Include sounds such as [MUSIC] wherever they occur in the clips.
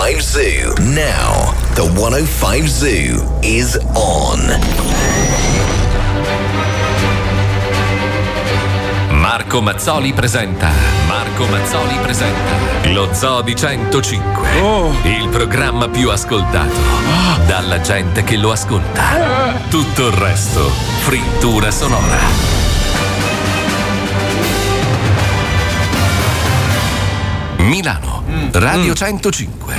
105 Zoo. Now, the 105 Zoo is on. Marco Mazzoli presenta. Marco Mazzoli presenta. Lo Zoo di 105. Il programma più ascoltato. Dalla gente che lo ascolta. Tutto il resto. Frittura sonora. Milano, Radio 105.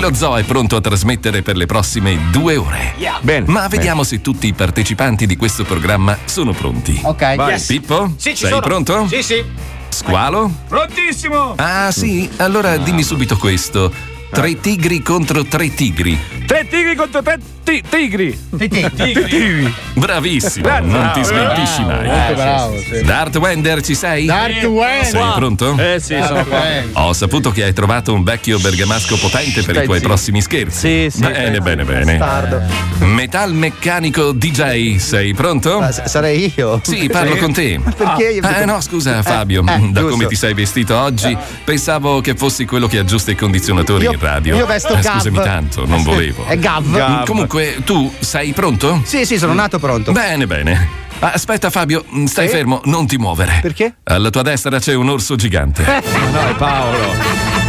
Lo zoo è pronto a trasmettere per le prossime due ore. Bene. Ma vediamo se tutti i partecipanti di questo programma sono pronti. Ok. Vai. Yes. Pippo? Sì, ci sei sono. pronto? Sì, sì. Squalo? Prontissimo. Ah sì, allora dimmi subito questo. Tre tigri contro tre tigri. Tre tigri contro tre ti- tigri. Tigri. Bravissimo, Bravo, non ti bravo, smentisci mai. Molto bravo, sì. Darth Wender ci sei? Darth Wender. Sei pronto? Eh sì, sono qua. Ho saputo che hai trovato un vecchio bergamasco potente per i tuoi prossimi scherzi. Sì, sì, Bene, bene, bene. Bastardo. Metal meccanico DJ, sei pronto? Ma s- sarei io? Sì, parlo con te. Perché io? Eh no, scusa Fabio, eh, da giusto. come ti sei vestito oggi, pensavo che fossi quello che aggiusta i condizionatori Io- radio. io vesto Eh, Gav. Scusami tanto, non volevo. È Gav. Mm, Comunque, tu sei pronto? Sì, sì, sono nato pronto. Bene, bene. Ah, Aspetta Fabio, mm, stai Sì? fermo, non ti muovere. Perché? Alla tua destra c'è un orso gigante. No, è Paolo.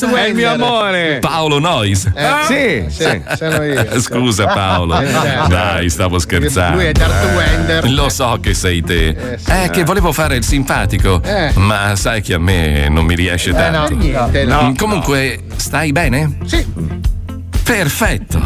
Lui è il mio amore. Paolo Noyes. Sì, Sì, sono io. [LAUGHS] Scusa Paolo. certo. Dai, stavo scherzando. Lui è Darth Wender. Lo so che sei te. Eh, sì. Eh, che volevo fare il simpatico. Eh. Ma sai che a me non mi riesce Eh no, tanto. niente. Mm, No. Comunque, stai bene? Sì. Perfetto.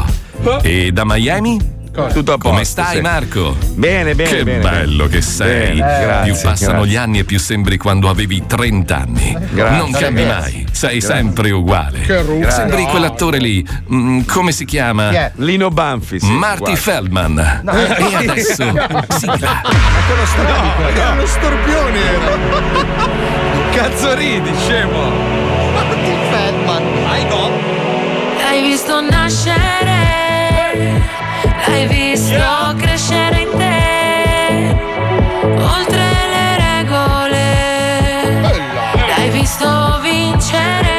E da Miami? Cosa? tutto a posto. Come stai, sì. Marco? Bene, bene, che bene, bello che sei. Bene, più grazie, passano grazie. gli anni e più sembri quando avevi 30 anni. Grazie. Non cambi mai, sei sempre uguale. Che ruffo. Sembri quell'attore lì. mm, come si chiama? Chi è? Lino Banfi. Sì, Marty guarda. Feldman. [LAUGHS] E adesso [LAUGHS] sigla. È uno storpione. era. Cazzo ridi, scemo. L'hai visto nascere, l'hai visto crescere in te, oltre le regole, l'hai visto vincere.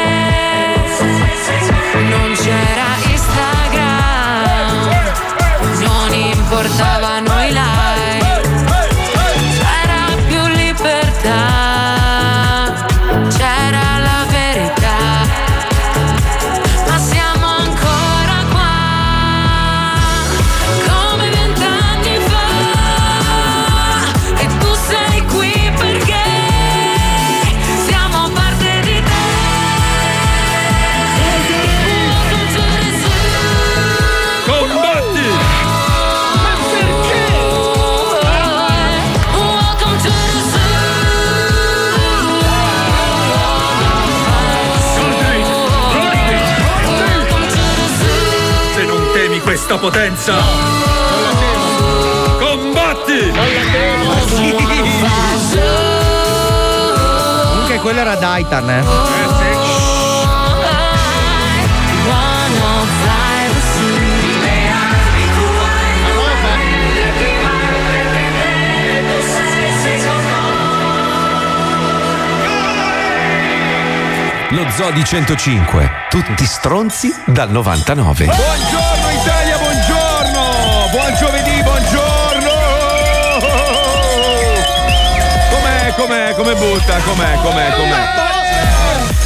Questa potenza. Combatti! Comunque quello era Daitan, eh. Lo Zoo di 105. Tutti stronzi dal 99. Buongiorno Com'è, come butta, com'è, com'è, com'è?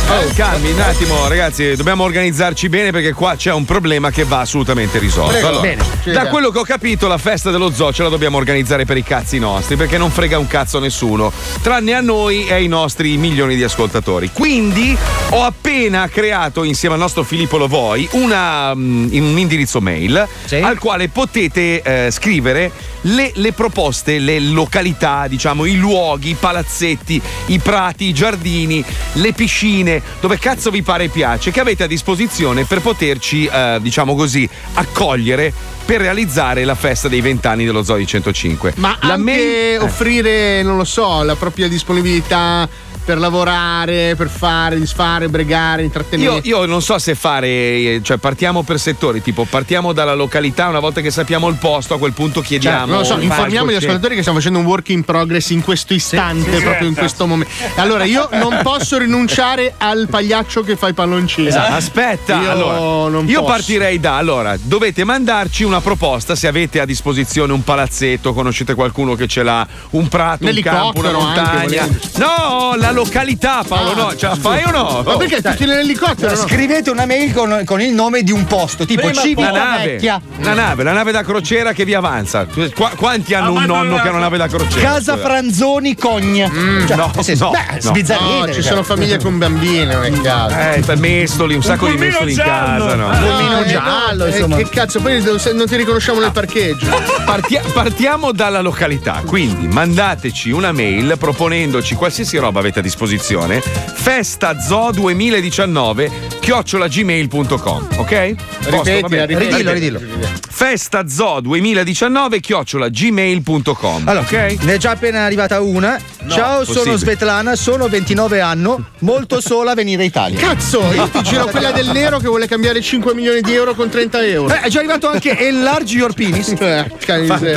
Oh, calmi un attimo, ragazzi, dobbiamo organizzarci bene perché qua c'è un problema che va assolutamente risolto. Allora, da quello che ho capito, la festa dello zoo ce la dobbiamo organizzare per i cazzi nostri, perché non frega un cazzo a nessuno, tranne a noi e ai nostri milioni di ascoltatori. Quindi ho appena creato insieme al nostro Filippo Lovoi una, in un indirizzo mail Sì. al quale potete eh, scrivere le, le proposte, le località, diciamo, i luoghi, i palazzetti, i prati, i giardini, le piscine, dove cazzo vi pare e piace, che avete a disposizione per poterci, eh, diciamo così, accogliere per realizzare la festa dei vent'anni dello Zoo di 105. Ma la anche mail- eh. offrire, non lo so, la propria disponibilità per lavorare, per fare, disfare, bregare, intrattenere. Io, io non so se fare, eh, cioè partiamo per settori, tipo partiamo dalla località, una volta che sappiamo il posto, a quel punto Cioè, chiediamo. non lo so, informiamo gli ascoltatori che stiamo facendo un work in progress in questo istante, sì, proprio in sì. questo momento. Allora, io non posso rinunciare al pagliaccio che fa i palloncini. Esatto, Aspetta, Io allora, non io partirei da allora, dovete mandarci una proposta se avete a disposizione un palazzetto, conoscete qualcuno che ce l'ha, un prato, un campo, una anche, montagna. volendo. No, la località, Paolo, no, ce la fai o no? Ma perché tutti nell'elicottero? no? Scrivete una mail con, con il nome di un posto, tipo Prima Civica la nave, Vecchia. la nave, la nave da crociera che vi avanza. Qua- quanti hanno un nonno che ha una nave da crociera? Casa Scusa. Franzoni Cogn. Cioè, no, senso, no, beh, no. No, ci cioè. sono famiglie con bambine, non è chiaro. Eh, mestoli, un sacco di mestoli in casa, no? Pulmino eh, giallo, no, insomma. Che cazzo, poi non non ti riconosciamo nel parcheggio. [LAUGHS] Partia- partiamo dalla località, quindi mandateci una mail proponendoci qualsiasi roba avete disposizione. Festazo 2019 chiocciolagmail.com, ok? Posto, Ripeti, va bene? ripeti. Ridillo, ridillo. Festazo 2019 chiocciolagmail.com. Allora, ok? ne è già appena arrivata una. Ciao, sono possibile. Svetlana, sono 29 anni, molto sola a venire a Italia. Cazzo, io ti giro quella del nero che vuole cambiare 5 milioni di euro con 30 euro. Eh, è già arrivato anche [LAUGHS] Enlarge Your Penis. Eh.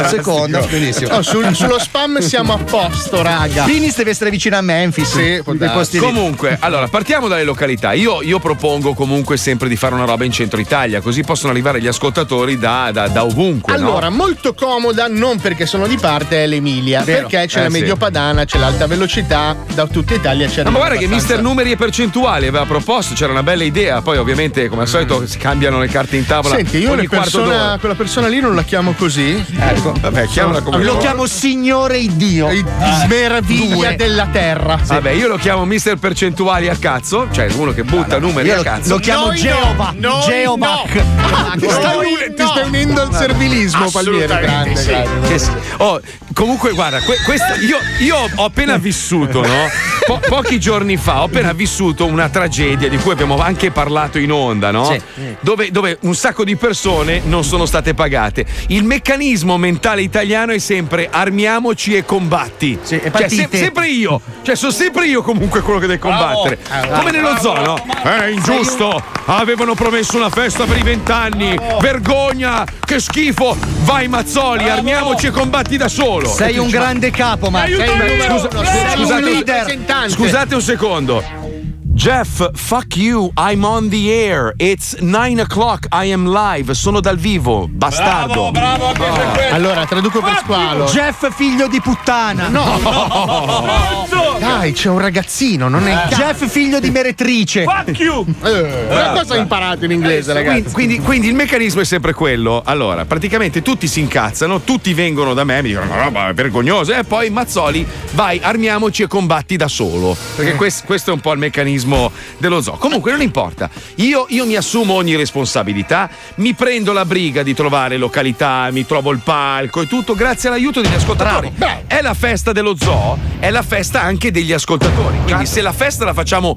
Seconda, benissimo. Oh, sul- sullo spam siamo a posto, raga. Penis deve essere vicino a Memphis. Sì, in lì. Comunque, allora partiamo dalle località. Io, io propongo comunque sempre di fare una roba in centro Italia, così possono arrivare gli ascoltatori da, da- da ovunque. no? Allora, molto comoda, non perché sono di parte, è l'Emilia. Vero. Perché c'è Eh, la sì. Mediopadana, c'è l'alta velocità, da tutta Italia c'è No, ma guarda che mister numeri e percentuali aveva proposto, c'era una bella idea, poi ovviamente come al solito si cambiano le carte in tavola Senti, io persona- quella persona lì non la chiamo così. Ecco. Vabbè, chiamala come Lo vuoi. chiamo Signore Iddio. Il Meraviglia Due. della terra. Vabbè, io lo chiamo mister percentuali a cazzo, cioè uno che butta numeri Io a lo, cazzo. lo chiamo Noi Geova. no, Geovac. Ah, ti, stai, uni- ti stai unendo al servilismo, Palmieri. Grande, grande. Che s- oh, comunque, guarda, que- questa- io, io ho appena vissuto, no? Po- pochi giorni fa ho appena vissuto una tragedia di cui abbiamo anche parlato in onda, no? Sì. Dove, dove un sacco di persone non sono state pagate. Il meccanismo mentale italiano è sempre armiamoci e combatti. Sì, e cioè, partite. sempre io. Cioè, sono sempre io comunque quello che deve combattere. Come nello zoo, no? È ingiusto. Avevano promesso una festa per i vent'anni. Vergogna. Che schifo. Vai Mazzoli, armiamoci e combatti da solo. Sei un grande capo, Marco. Sei un numero Scusa- sei un rappresentante. Scusate un secondo. Jeff, fuck you, I'm on the air. It's 9 o'clock, I am live. Sono dal vivo, bastardo. Bravo anche per questo. Allora, traduco per squalo. Jeff, figlio di puttana. No, dai, c'è un ragazzino, non è Eh. Jeff, figlio di meretrice. Fuck you! Eh, ma cosa hai imparato in inglese, ragazzi? Quindi, quindi- quindi il meccanismo è sempre quello. Allora, praticamente tutti si incazzano, tutti vengono da me, mi dicono: Ma roba è vergognosa. E poi Mazzoli, vai, armiamoci e combatti da solo. Perché quest- questo è un po' il meccanismo dello zoo. Comunque, non importa. Io, io mi assumo ogni responsabilità, mi prendo la briga di trovare località, mi trovo il palco e tutto, grazie all'aiuto degli ascoltatori. Bravo, bravo. È la festa dello zoo, è la festa anche degli ascoltatori. Quindi, se la festa la facciamo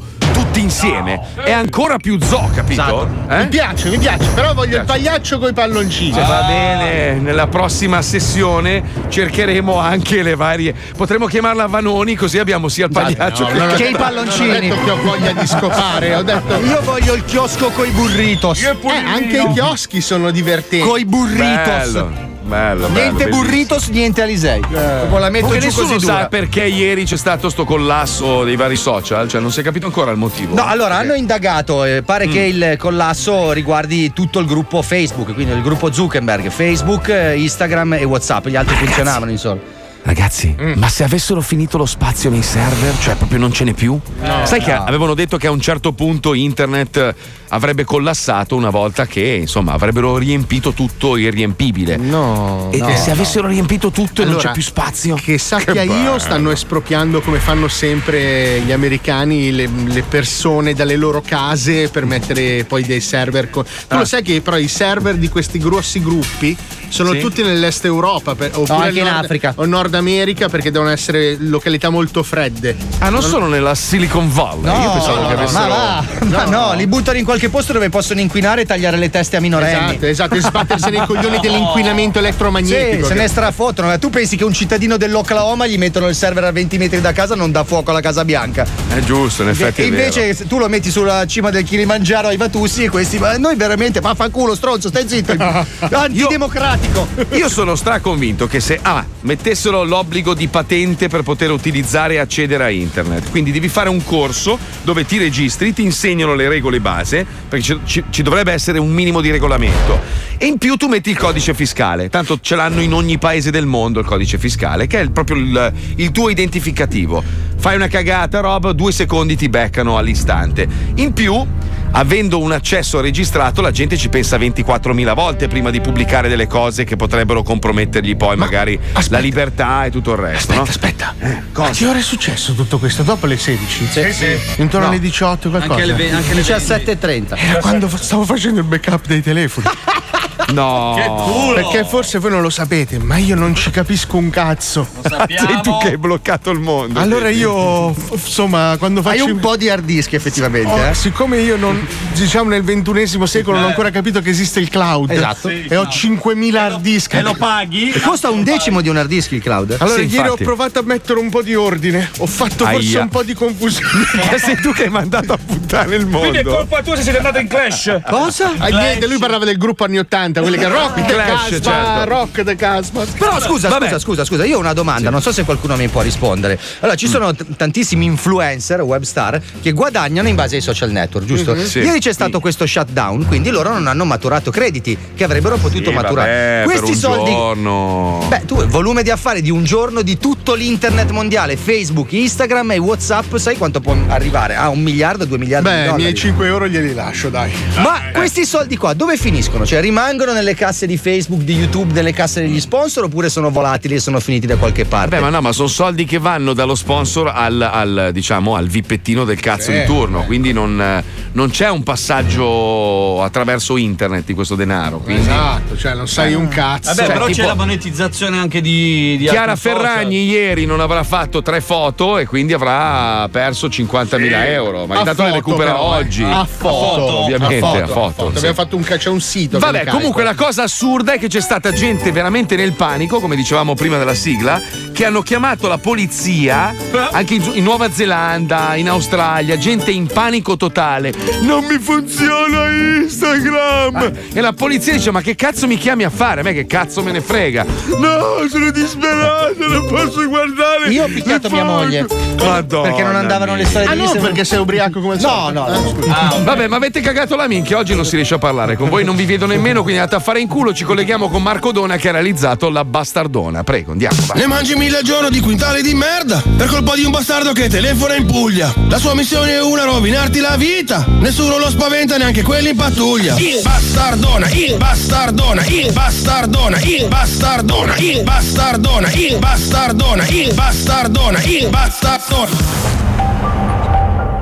insieme, è ancora più zoo, capito? Eh? Mi piace, mi piace, però voglio il pagliaccio con i palloncini. Va bene, nella prossima sessione cercheremo anche le varie. Potremmo chiamarla Vanoni, così abbiamo sia il pagliaccio che non ho Che i palloncini. Non ho detto che ho voglia di scopare, ho detto. Io voglio il chiosco coi burritos. Eh, anche i chioschi sono divertenti. Coi burritos. Bello, bello. Niente bello, burritos, niente Alisei. Proprio la metto giù nessuno così sa dura. perché ieri c'è stato sto collasso dei vari social, cioè non si è capito ancora il motivo. No, allora hanno indagato, eh, pare che Mm. il collasso riguardi tutto il gruppo Facebook, quindi il gruppo Zuckerberg, Facebook, eh, Instagram e WhatsApp, gli altri funzionavano insomma. Ragazzi, ma se avessero finito lo spazio nei server, cioè proprio non ce n'è più? Sai che avevano detto che a un certo punto internet eh, avrebbe collassato una volta che, insomma, avrebbero riempito tutto il riempibile. No. E no. se avessero riempito tutto e non c'è più spazio? Che sappia io, stanno espropriando come fanno sempre gli americani le, le persone dalle loro case per mettere poi dei server. co- tu lo sai che però i server di questi grossi gruppi sono Sì. tutti nell'est Europa per- oppure anche al in nord- Africa. o nord Nord America perché devono essere località molto fredde. Ah, non sono nella Silicon Valley. No, Io pensavo che ma avessero. va, [LAUGHS] ma no, li buttano in qualche posto dove possono inquinare e tagliare le teste a minorenni. Esatto, esatto, e [LAUGHS] sbattersi nei coglioni dell'inquinamento Sì, elettromagnetico. se che- ne strafottono. Tu pensi che un cittadino dell'Oklahoma gli mettono il server a 20 metri da casa non dà fuoco alla Casa Bianca? È giusto, in effetti. e invece vero. se tu lo metti sulla cima del Kilimangiaro ai Vatussi e questi, ma noi veramente, vaffanculo, stronzo, stai zitto, [LAUGHS] antidemocratico. Io sono straconvinto che se A mettessero l'obbligo di patente per poter utilizzare e accedere a internet, quindi devi fare un corso dove ti registri, ti insegnano le regole base, perché ci, ci- ci dovrebbe essere un minimo di regolamento. E in più tu metti il codice fiscale, tanto ce l'hanno in ogni paese del mondo il codice fiscale, che è il- proprio il, il tuo identificativo. Fai una cagata, roba, due secondi ti beccano all'istante. In più avendo un accesso registrato, la gente ci pensa 24.000 volte prima di pubblicare delle cose che potrebbero compromettergli poi magari la libertà e tutto il resto. no? Aspetta, a che ora è successo tutto questo? Dopo le 16? Sì, sì. Intorno No. alle 18 qualcosa? Anche le, ve- anche le 17.30. Era quando fa- stavo facendo il backup dei telefoni. [LAUGHS] No, Perché forse voi non lo sapete, ma io non ci capisco un cazzo. [LAUGHS] sei tu che hai bloccato il mondo. Allora io, insomma, quando Hai faccio un po' di hard disk effettivamente, Oh, eh? siccome io non, diciamo nel ventunesimo secolo non ho ancora capito che esiste il cloud Esatto. e ho 5.000 hard disk. E lo paghi? Costa un decimo di un hard disk il cloud. Allora Sì, ieri infatti. ho provato a mettere un po' di ordine, ho fatto forse Aia. un po' di confusione. [LAUGHS] Perché sei tu che hai mandato a puttane il Quindi è mondo. colpa tua se siete andato in clash. Cosa? Ah, niente, lui parlava del gruppo anni 80, quelli che rock the Clash, Casbah, certo. rock the Casbah. Però scusa, Vabbè. scusa, scusa, scusa, io ho una domanda, non so se qualcuno mi può rispondere. Allora, ci sono t- tantissimi influencer, web star, che guadagnano in base ai social network, giusto? Sì. Ieri c'è stato questo shutdown, quindi loro non hanno maturato crediti che avrebbero potuto Sì, maturare. vabbè, Questi per un soldi. giorno. Beh, tu il volume di affari di un giorno di tutto l'internet mondiale, Facebook, Instagram e WhatsApp, sai quanto può arrivare? A un miliardo, due miliardi di Beh, i dollari. miei 5 euro glieli lascio, dai. Ma questi soldi qua dove finiscono? Cioè rimangono nelle casse di Facebook, di YouTube, nelle casse degli sponsor oppure sono volatili e sono finiti da qualche parte? Beh, ma no, ma sono soldi che vanno dallo sponsor al, al, diciamo, al vippettino del cazzo di turno. Quindi non, eh, non c'è un passaggio attraverso internet di questo denaro. Quindi. Esatto, cioè non sai un cazzo. Vabbè, Cioè, però tipo- c'è la monetizzazione anche di, di Chiara altri social. Ferragni ieri non avrà fatto tre foto e quindi avrà perso 50.000 euro. Ma A intanto le foto, recupera però, eh. oggi. A foto, ovviamente. a A foto, foto, sì. Abbiamo fatto un, c'è un sito. Vabbè, comunque la cosa assurda è che c'è stata gente veramente nel panico, come dicevamo prima della sigla, che hanno chiamato la polizia anche in, in Nuova Zelanda, in Australia, gente in panico totale. Non mi funziona Instagram! E la polizia dice: Ma che cazzo mi chiami a fare? A me che cazzo me ne frega? No, sono disperato, non posso guardare. Io ho picchiato mia foto." moglie. Madonna perché non andavano le storie Ah di no, Instagram. perché sei ubriaco come No, no, Eh, no. scusa. Vabbè, ma avete cagato la minchia, oggi non si riesce a parlare con voi, non vi vedo nemmeno, quindi andate a fare in culo. Ci colleghiamo con Marco Dona che ha realizzato la bastardona. Prego, andiamo. vai. Ne mangi mille al giorno di quintali di merda per colpa di un bastardo che telefona in Puglia. La sua missione è una, rovinarti la vita. Nessuno lo spaventa, neanche quelli in pattuglia. Il bastardona, il bastardona, il bastardona, il bastardona, il bastardona, il bastardona, il bastardona, il bastardona.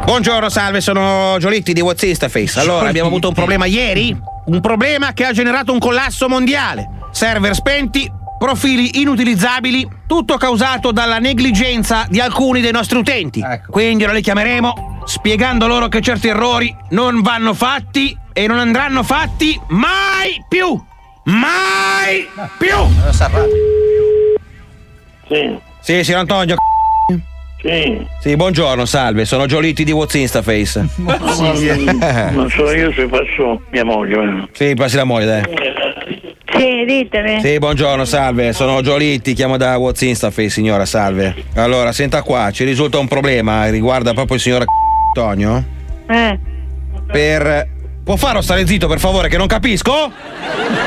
Buongiorno, salve, sono Giolitti di What's Instaface. Allora, abbiamo avuto un problema ieri? Un problema che ha generato un collasso mondiale. Server spenti, profili inutilizzabili, tutto causato dalla negligenza di alcuni dei nostri utenti. Quindi ora li chiameremo spiegando loro che certi errori non vanno fatti e non andranno fatti mai più. Mai più! Sì, Sì, signor Antonio. sì. Sì, buongiorno, salve, sono Giolitti di What's Instaface. Non so io se faccio mia moglie. eh. Sì, passi la moglie, dai. Sì, ditemi. Sì, buongiorno, salve, sono Giolitti, chiamo da What's Instaface, signora, salve. Allora, senta qua, ci risulta un problema, riguarda proprio il signor Antonio. Eh. Per... Può farlo stare zitto, per favore, che non capisco?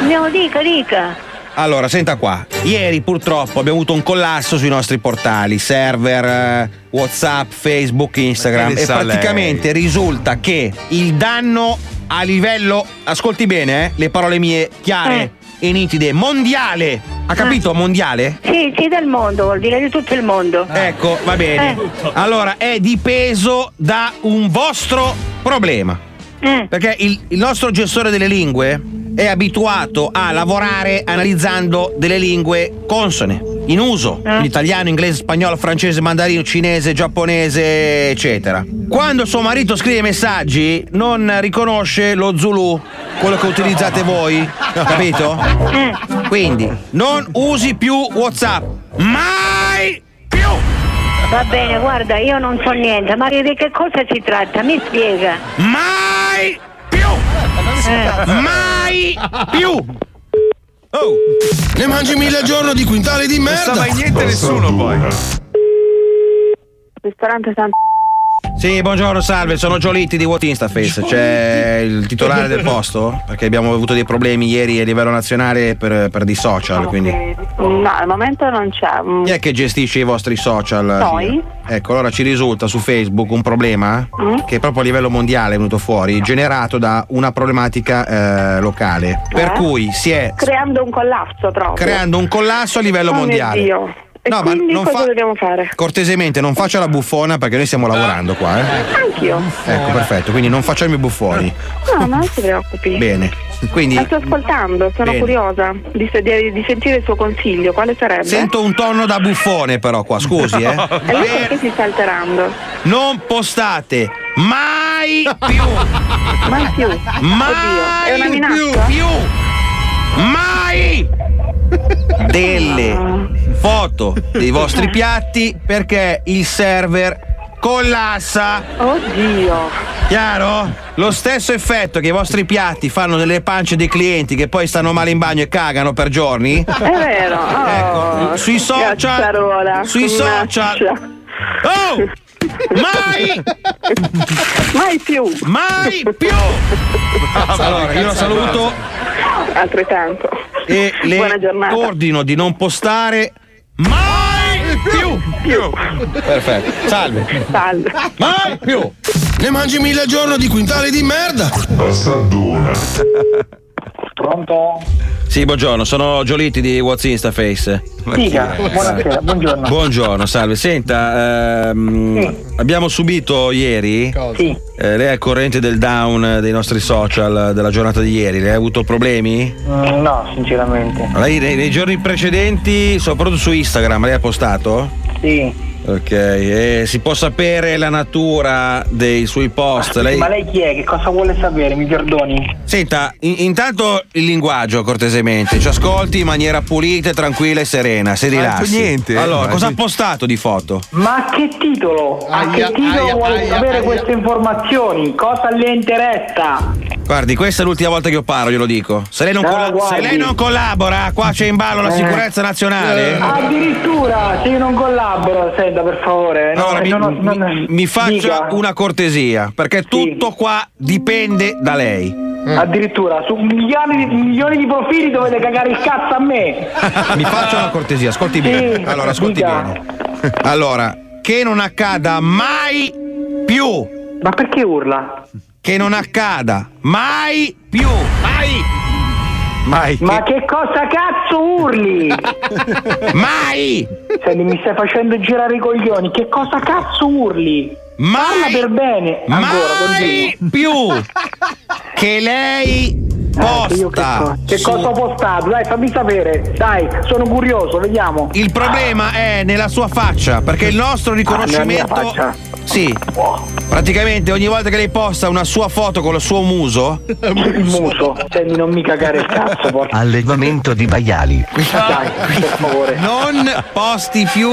No, dica, dica. Allora, senta qua. Ieri purtroppo abbiamo avuto un collasso sui nostri portali, server, eh, WhatsApp, Facebook, Instagram. E praticamente risulta che il danno a livello, ascolti bene, eh, le parole mie chiare e nitide, mondiale. Ha capito? Mondiale? Sì, sì, del mondo, vuol dire di tutto il mondo. Ecco, va bene. Eh. Allora, è dipeso da un vostro problema. Eh. Perché il, il nostro gestore delle lingue è abituato a lavorare analizzando delle lingue consone, in uso, in italiano, inglese, spagnolo, francese, mandarino, cinese, giapponese, eccetera. Quando suo marito scrive messaggi, non riconosce lo Zulu, quello che utilizzate [LAUGHS] voi, capito? Quindi, non usi più WhatsApp. Mai più! Va bene, guarda, io non so niente, ma di che cosa si tratta? Mi spiega. Mai più! Eh. Mai più! Oh! Ne mangi mille al giorno di quintali di merda! Non sa mai niente nessuno poi. Ristorante San Sì, buongiorno, salve, sono Giolitti di What Instaface. C'è il titolare del posto? Perché abbiamo avuto dei problemi ieri a livello nazionale per, per dei social, quindi. No, al momento non c'è. Chi è che gestisce i vostri social? Noi. Ecco, allora ci risulta su Facebook un problema Mm. che proprio a livello mondiale è venuto fuori, generato da una problematica eh, locale. Per Eh? cui si è Creando un collasso proprio. creando un collasso a livello Oh mio mondiale. Dio. E No, ma quindi non cosa fa- dobbiamo fare? Cortesemente, non faccia la buffona perché noi stiamo lavorando qua, eh. Anch'io. Ecco, perfetto, quindi non facciamo i buffoni. No, non si preoccupi. Bene. Quindi La sto ascoltando, sono Bene. curiosa di, di- di sentire il suo consiglio. Quale sarebbe? sento un tono da buffone però qua, scusi, eh. [LAUGHS] E lei perché si sta alterando? Non postate mai più. Mai più. Mai Oddio, è una minaccia? più. Mai delle foto dei vostri piatti perché il server collassa. Oddio. Chiaro? Lo stesso effetto che i vostri piatti fanno nelle pance dei clienti che poi stanno male in bagno e cagano per giorni. È vero. Oh, Ecco, sui social. Sui social. Oh! Mai! Mai più. Mai più! Allora, io la saluto Altrettanto. e le Buona giornata. ordino di non postare mai più! Perfetto. Salve. Salve. Mai più! Ne mangi mille al giorno di quintali di merda! Pronto? Sì, buongiorno, sono Giolitti di What's Instaface. Dica, buonasera, buongiorno. Buongiorno, salve. Senta, ehm, abbiamo subito ieri. Sì. eh, lei è al corrente del down dei nostri social della giornata di ieri. Lei ha avuto problemi? Mm, no, sinceramente. Lei nei, nei giorni precedenti, soprattutto su Instagram, lei ha postato? Sì. Ok, e si può sapere la natura dei suoi post? Lei... Ma lei chi è? Che cosa vuole sapere? Mi perdoni? Senta, in- intanto il linguaggio cortesemente, ci ascolti in maniera pulita, tranquilla e serena, si Non ha rilassi. detto niente. Allora, Ma cosa ha postato di foto? Ma a che titolo? A Aia, che titolo aia, vuole aia, sapere aia. queste informazioni? Cosa le interessa? Guardi, questa è l'ultima volta che io parlo, glielo dico. Se lei non, No, colla- se lei non collabora, qua c'è in ballo la Eh. sicurezza nazionale. Addirittura, se io non collaboro, senta per favore. no, Allora, mi, non ho- mi- non- mi faccia dica. una cortesia, perché tutto qua dipende da lei. Addirittura, su milioni di, milioni di profili dovete cagare il cazzo a me. [LAUGHS] Mi faccia una cortesia, ascolti Sì, bene. Allora, ascolti dica. bene. Allora, che non accada mai più. Ma perché urla? Che non accada mai più. Mai. Mai. Ma che cosa cazzo urli? [LAUGHS] Mai. Senti, mi stai facendo girare i coglioni. Che cosa cazzo urli? Parla per bene. Ancora, mai continua. più che lei Eh, io che, co- che su- cosa ho postato? Dai, fammi sapere. Dai, sono curioso, vediamo. Il problema è nella sua faccia, perché il nostro riconoscimento. Ah, faccia? Sì. Praticamente ogni volta che lei posta una sua foto con il suo muso. Il muso. Senti, non mi cagare il cazzo, porca. Allevamento di maiali. Dai, per favore. Non posti più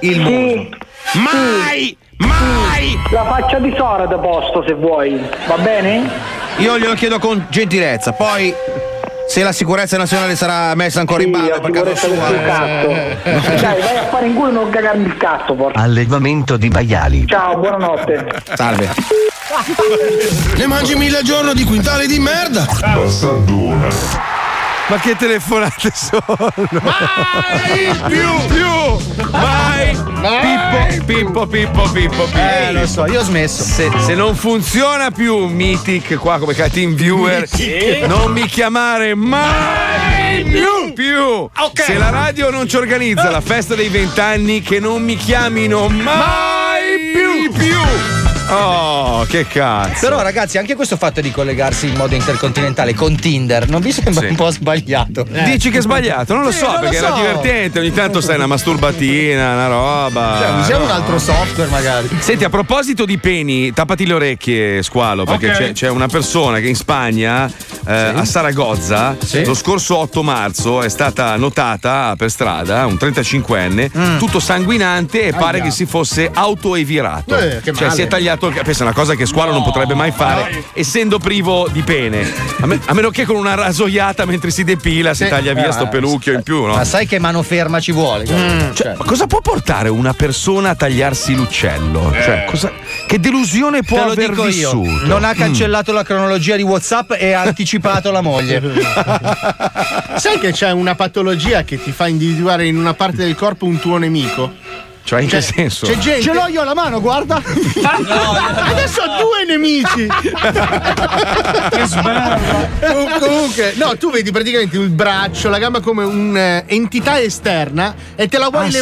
il muso. Mai! Mai! La faccia di Sora da posto se vuoi. Va bene? Io glielo chiedo con gentilezza, poi. Se la sicurezza nazionale sarà messa ancora in ballo per tuo sua. cazzo. [LAUGHS] Dai, vai a fare in culo e non cagarmi il cazzo, porca. Allevamento di maiali. Ciao, buonanotte. Salve. Ne mangi mille al giorno di quintali di merda! Ma che telefonate [LAUGHS] sono? Mai più, più, mai, Pippo, Pippo, Pippo, Pippo, Pippo. Eh, lo so, io ho smesso. Se, se non funziona più Mythic qua come team viewer, non mi chiamare mai più, più. Se la radio non ci organizza la festa dei vent'anni, che non mi chiamino mai più, più. Oh, che cazzo. Però ragazzi, anche questo fatto di collegarsi in modo intercontinentale con Tinder non vi sembra Sì. un po' sbagliato? Dici che è sbagliato? Non lo Sì, so, non lo perché era so. divertente. Ogni tanto sai una masturbatina, una roba. Cioè, usiamo un No. altro software magari. Senti, a proposito di peni, tappati le orecchie, squalo, perché Ok. c'è, c'è una persona che in Spagna, eh, a Saragozza, lo scorso 8 marzo è stata notata per strada, un 35enne, tutto sanguinante e pare Aia. che si fosse autoevirato. Eh, che cioè, male. si è tagliato il Questa è una cosa che squalo non potrebbe mai fare, essendo privo di pene. A, me- a meno che con una rasoiata mentre si depila si Sì. taglia via Eh, sto pelucchio in più, no? Ma sai che mano ferma ci vuole? Cioè, ma cosa può portare una persona a tagliarsi l'uccello? Eh. Cioè, cosa- che delusione può Te aver dico io. vissuto? Non ha Mm. cancellato la cronologia di WhatsApp e ha anticipato la moglie. [LAUGHS] Sai che c'è una patologia che ti fa individuare in una parte del corpo un tuo nemico? Cioè, in che C'è- senso? C'è gente. Ce l'ho io alla mano, guarda. [LAUGHS] Adesso ho due nemici. [LAUGHS] Che. Com- Comunque, no, tu vedi praticamente il braccio, la gamba come un'entità esterna e te la vuoi Ah, sì.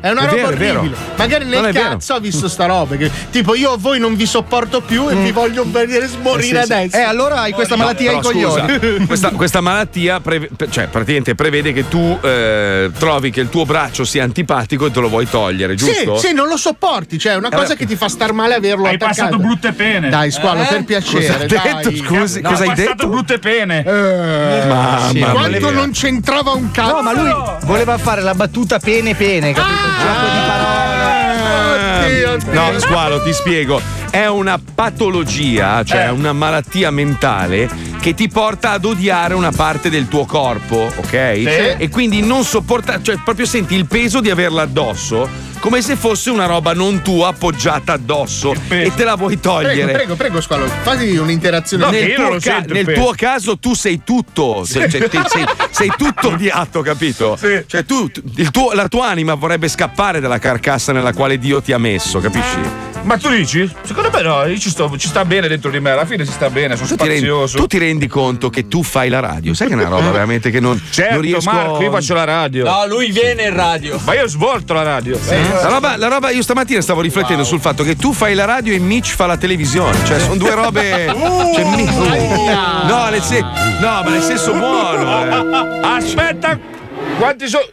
È una È roba vero, è vero. orribile. Magari Non nel è vero. cazzo ho visto sta roba. Che, tipo, io a voi non vi sopporto più e vi voglio vedere morire Eh, sì, sì. adesso. Eh, allora hai questa No, malattia ai però scusa, coglioni. [LAUGHS] questa, questa malattia preve- cioè, praticamente prevede che tu eh, trovi che il tuo braccio sia antipatico e te lo vuoi togliere, giusto? Sì, sì, non lo sopporti. Cioè, è una cosa Allora- che ti fa star male averlo Hai attaccato. passato brutte pene. Dai, squalo, Eh? per piacere. Cosa hai dai. detto? Scusi, No, cosa hai passato detto? brutte pene. Eh, Mamma sì, mia. quanto non c'entrava un cazzo. No, ma lui voleva fare la battuta pene pene, capito? Un gioco di parole. Oddio, oddio. No, squalo, ti spiego. È una patologia, cioè Eh. una malattia mentale che ti porta ad odiare una parte del tuo corpo, ok? E quindi non sopporta, cioè proprio senti il peso di averla addosso come se fosse una roba non tua appoggiata addosso e te la vuoi togliere. Prego, prego, prego, squalo. Fatti un'interazione. No, nel tuo, ca- nel tuo caso tu sei tutto, se- cioè, ti- sei, sei [LAUGHS] tutto odiato, capito? Sì. Cioè tu, il tuo- la tua anima vorrebbe scappare dalla carcassa nella quale Dio ti ha messo, capisci? Ma tu dici? Secondo me no, io ci, sto, ci sta bene dentro di me, alla fine si sta bene, sono Tu ti, rendi, spazioso. tu ti rendi conto che tu fai la radio? Sai che è una roba veramente che non, Certo, non riesco Marco, io faccio la radio. No, lui viene in radio. Ma io ho svolto la radio. La roba, la roba- io stamattina stavo riflettendo sul fatto che tu fai la radio e Mitch fa la televisione. Cioè, sono due robe. cioè, mi- no, nel sen- no, ma nel senso buono. eh. Aspetta, quanti sono?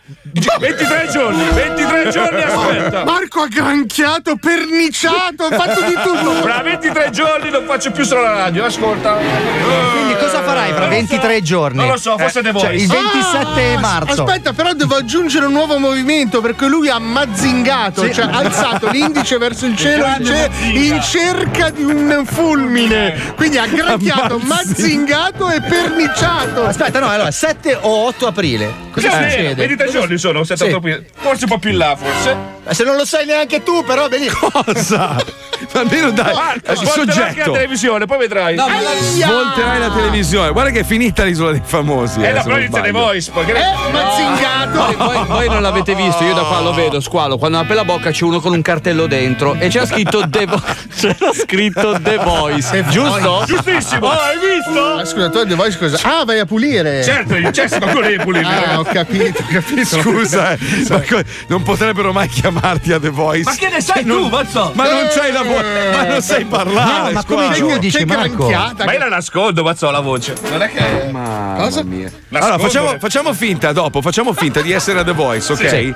23 giorni, 23 giorni aspetta. Marco ha granchiato, perniciato, ha fatto di tutto. Fra 23 giorni non faccio più solo la radio, ascolta. Quindi farai fra 23 giorni? Non lo so, forse The Cioè, Voice. il 27 Ah, marzo. Aspetta, però devo aggiungere un nuovo movimento perché lui ha mazzingato, cioè ha alzato l'indice verso il [LAUGHS] cielo in, ce- in cerca di un fulmine. Quindi ha granchiato, mazzingato e perniciato. Aspetta, no, allora 7 o 8 aprile. Cosa meno, succede? 23 giorni sono, Sì. 78 forse un po' più in là, forse. Ma se non lo sai neanche tu, però vedi. [LAUGHS] Cosa? Almeno dai, Marco, il svolterai anche la soggetto. televisione, poi vedrai. No, ma la- Svolterai la televisione. Guarda che è finita l'isola dei famosi. Eh, eh, inizia The sbaglio. Voice, poi che ne- Eh, mazzingato. Voi, voi- voi non l'avete visto, io da qua lo vedo, squalo. Quando apre la bocca c'è uno con un cartello dentro e c'era scritto The, Vo- [LAUGHS] c'era scritto The Voice, giusto? Giustissimo, hai visto? Ah, scusa, tu The Voice cosa? Ah, vai a pulire. Certo, c'è ma quello devi pulire. Ah, ho capito, ho capito. Scusa, eh, ma co- non potrebbero mai chiamarti a The Voice. Ma che ne sai tu, Mazzo? Ma non c'hai la voce, ma non sai parlare. No, ma come giudici, Che Marco? granchiata. Ma io la nascondo, mazzo la voce. Non è che. Mamma mia. Nascondere. Allora, facciamo, facciamo finta dopo, facciamo finta di essere a The Voice, ok? Sì.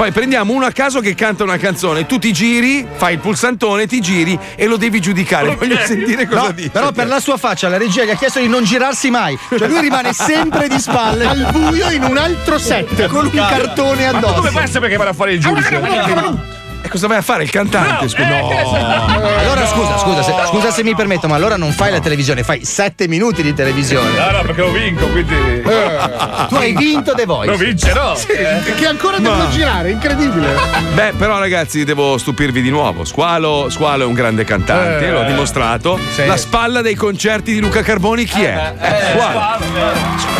Poi prendiamo uno a caso che canta una canzone, tu ti giri, fai il pulsantone, ti giri e lo devi giudicare. Voglio sentire cosa No, dice. però per la sua faccia la regia gli ha chiesto di non girarsi mai. Cioè lui rimane sempre di spalle Al buio in un altro set. con un cartone Ma come addosso. fai a sapere che vado a fare il giudice? Cosa vai a fare? Il cantante? No, scusa. eh, No. ne Allora scusa, scusa se, scusa se mi permetto, ma allora non fai la televisione, fai 7 minuti di televisione. No, no, perché lo vinco, quindi. Tu hai vinto The Lo Voice. vincerò. Che ancora devo girare, incredibile. Beh, però ragazzi, devo stupirvi di nuovo. Squalo, Squalo è un grande cantante, Eh. l'ho dimostrato. La spalla dei concerti di Luca Carboni chi è? Squalo.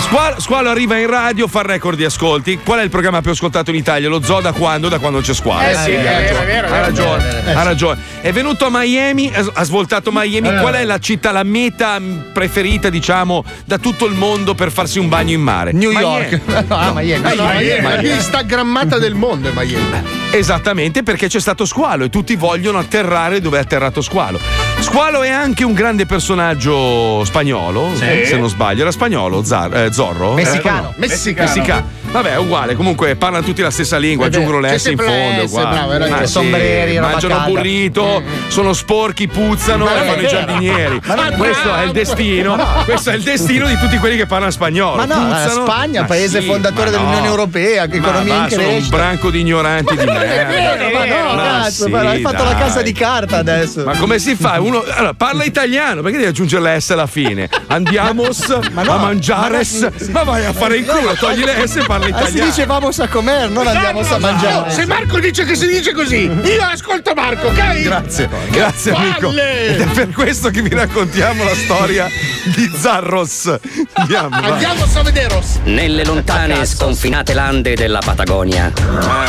Squalo, Squalo arriva in radio, fa il record di ascolti. Qual è il programma più ascoltato in Italia? Lo zoo da quando? Da quando c'è Squalo. Eh sì, è ragione. vero, vero, ha vero. ragione. Eh ha ragione. È venuto a Miami, ha svoltato Miami. Qual è la città, la meta preferita, diciamo, da tutto il mondo per farsi un bagno in mare? New Miami. York. [LAUGHS] Ah, Miami. No, no, Miami, la Miami. più instagrammata del mondo è Miami. Esattamente perché c'è stato Squalo e tutti vogliono atterrare dove è atterrato Squalo. Squalo è anche un grande personaggio spagnolo, Sì. se non sbaglio. Era spagnolo, Zar- eh, Zorro? Messicano. Eh, no. Messicano. Messicano. Vabbè, è uguale. Comunque parlano tutti la stessa lingua, Eh beh, aggiungono c'è l'S in fondo. uguale. bravo. Ma sì, Sombreri, mangiano calda. burrito, sono sporchi, puzzano Ma e fanno i giardinieri. Ma non- questo è il destino. Ma- Questo è il destino di tutti quelli che parlano spagnolo. Ma no, Puzzano. Spagna, Ma paese sì, fondatore no. dell'Unione Europea, che Ma economia va, in sono un branco di ignoranti di [LAUGHS] Ma non è merda. vero, ma no, Ma cazzo, sì, ma hai fatto la casa di carta adesso. Ma come si fa? Uno allora, parla italiano, perché devi aggiungere la S alla fine? [LAUGHS] Andiamos a mangiares. Ma, vai a fare in culo, togli le S e parla Ah, si italiano. dice vamos a comer, non andiamo a mangiare. Se Marco dice che si dice così, io ascolto Marco, ok? Grazie, grazie amico. palle! Ed è per questo che vi raccontiamo la storia di Zarros. Andiamo. Andiamo a vederos. Nelle lontane sconfinate lande della Patagonia,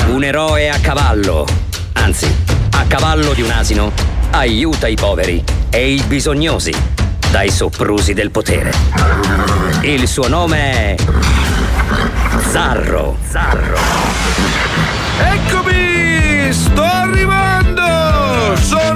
un eroe a cavallo, anzi, a cavallo di un asino, aiuta i poveri e i bisognosi dai soprusi del potere. Il suo nome è Zarro. Zarro. Eccomi! Sto arrivando! Sono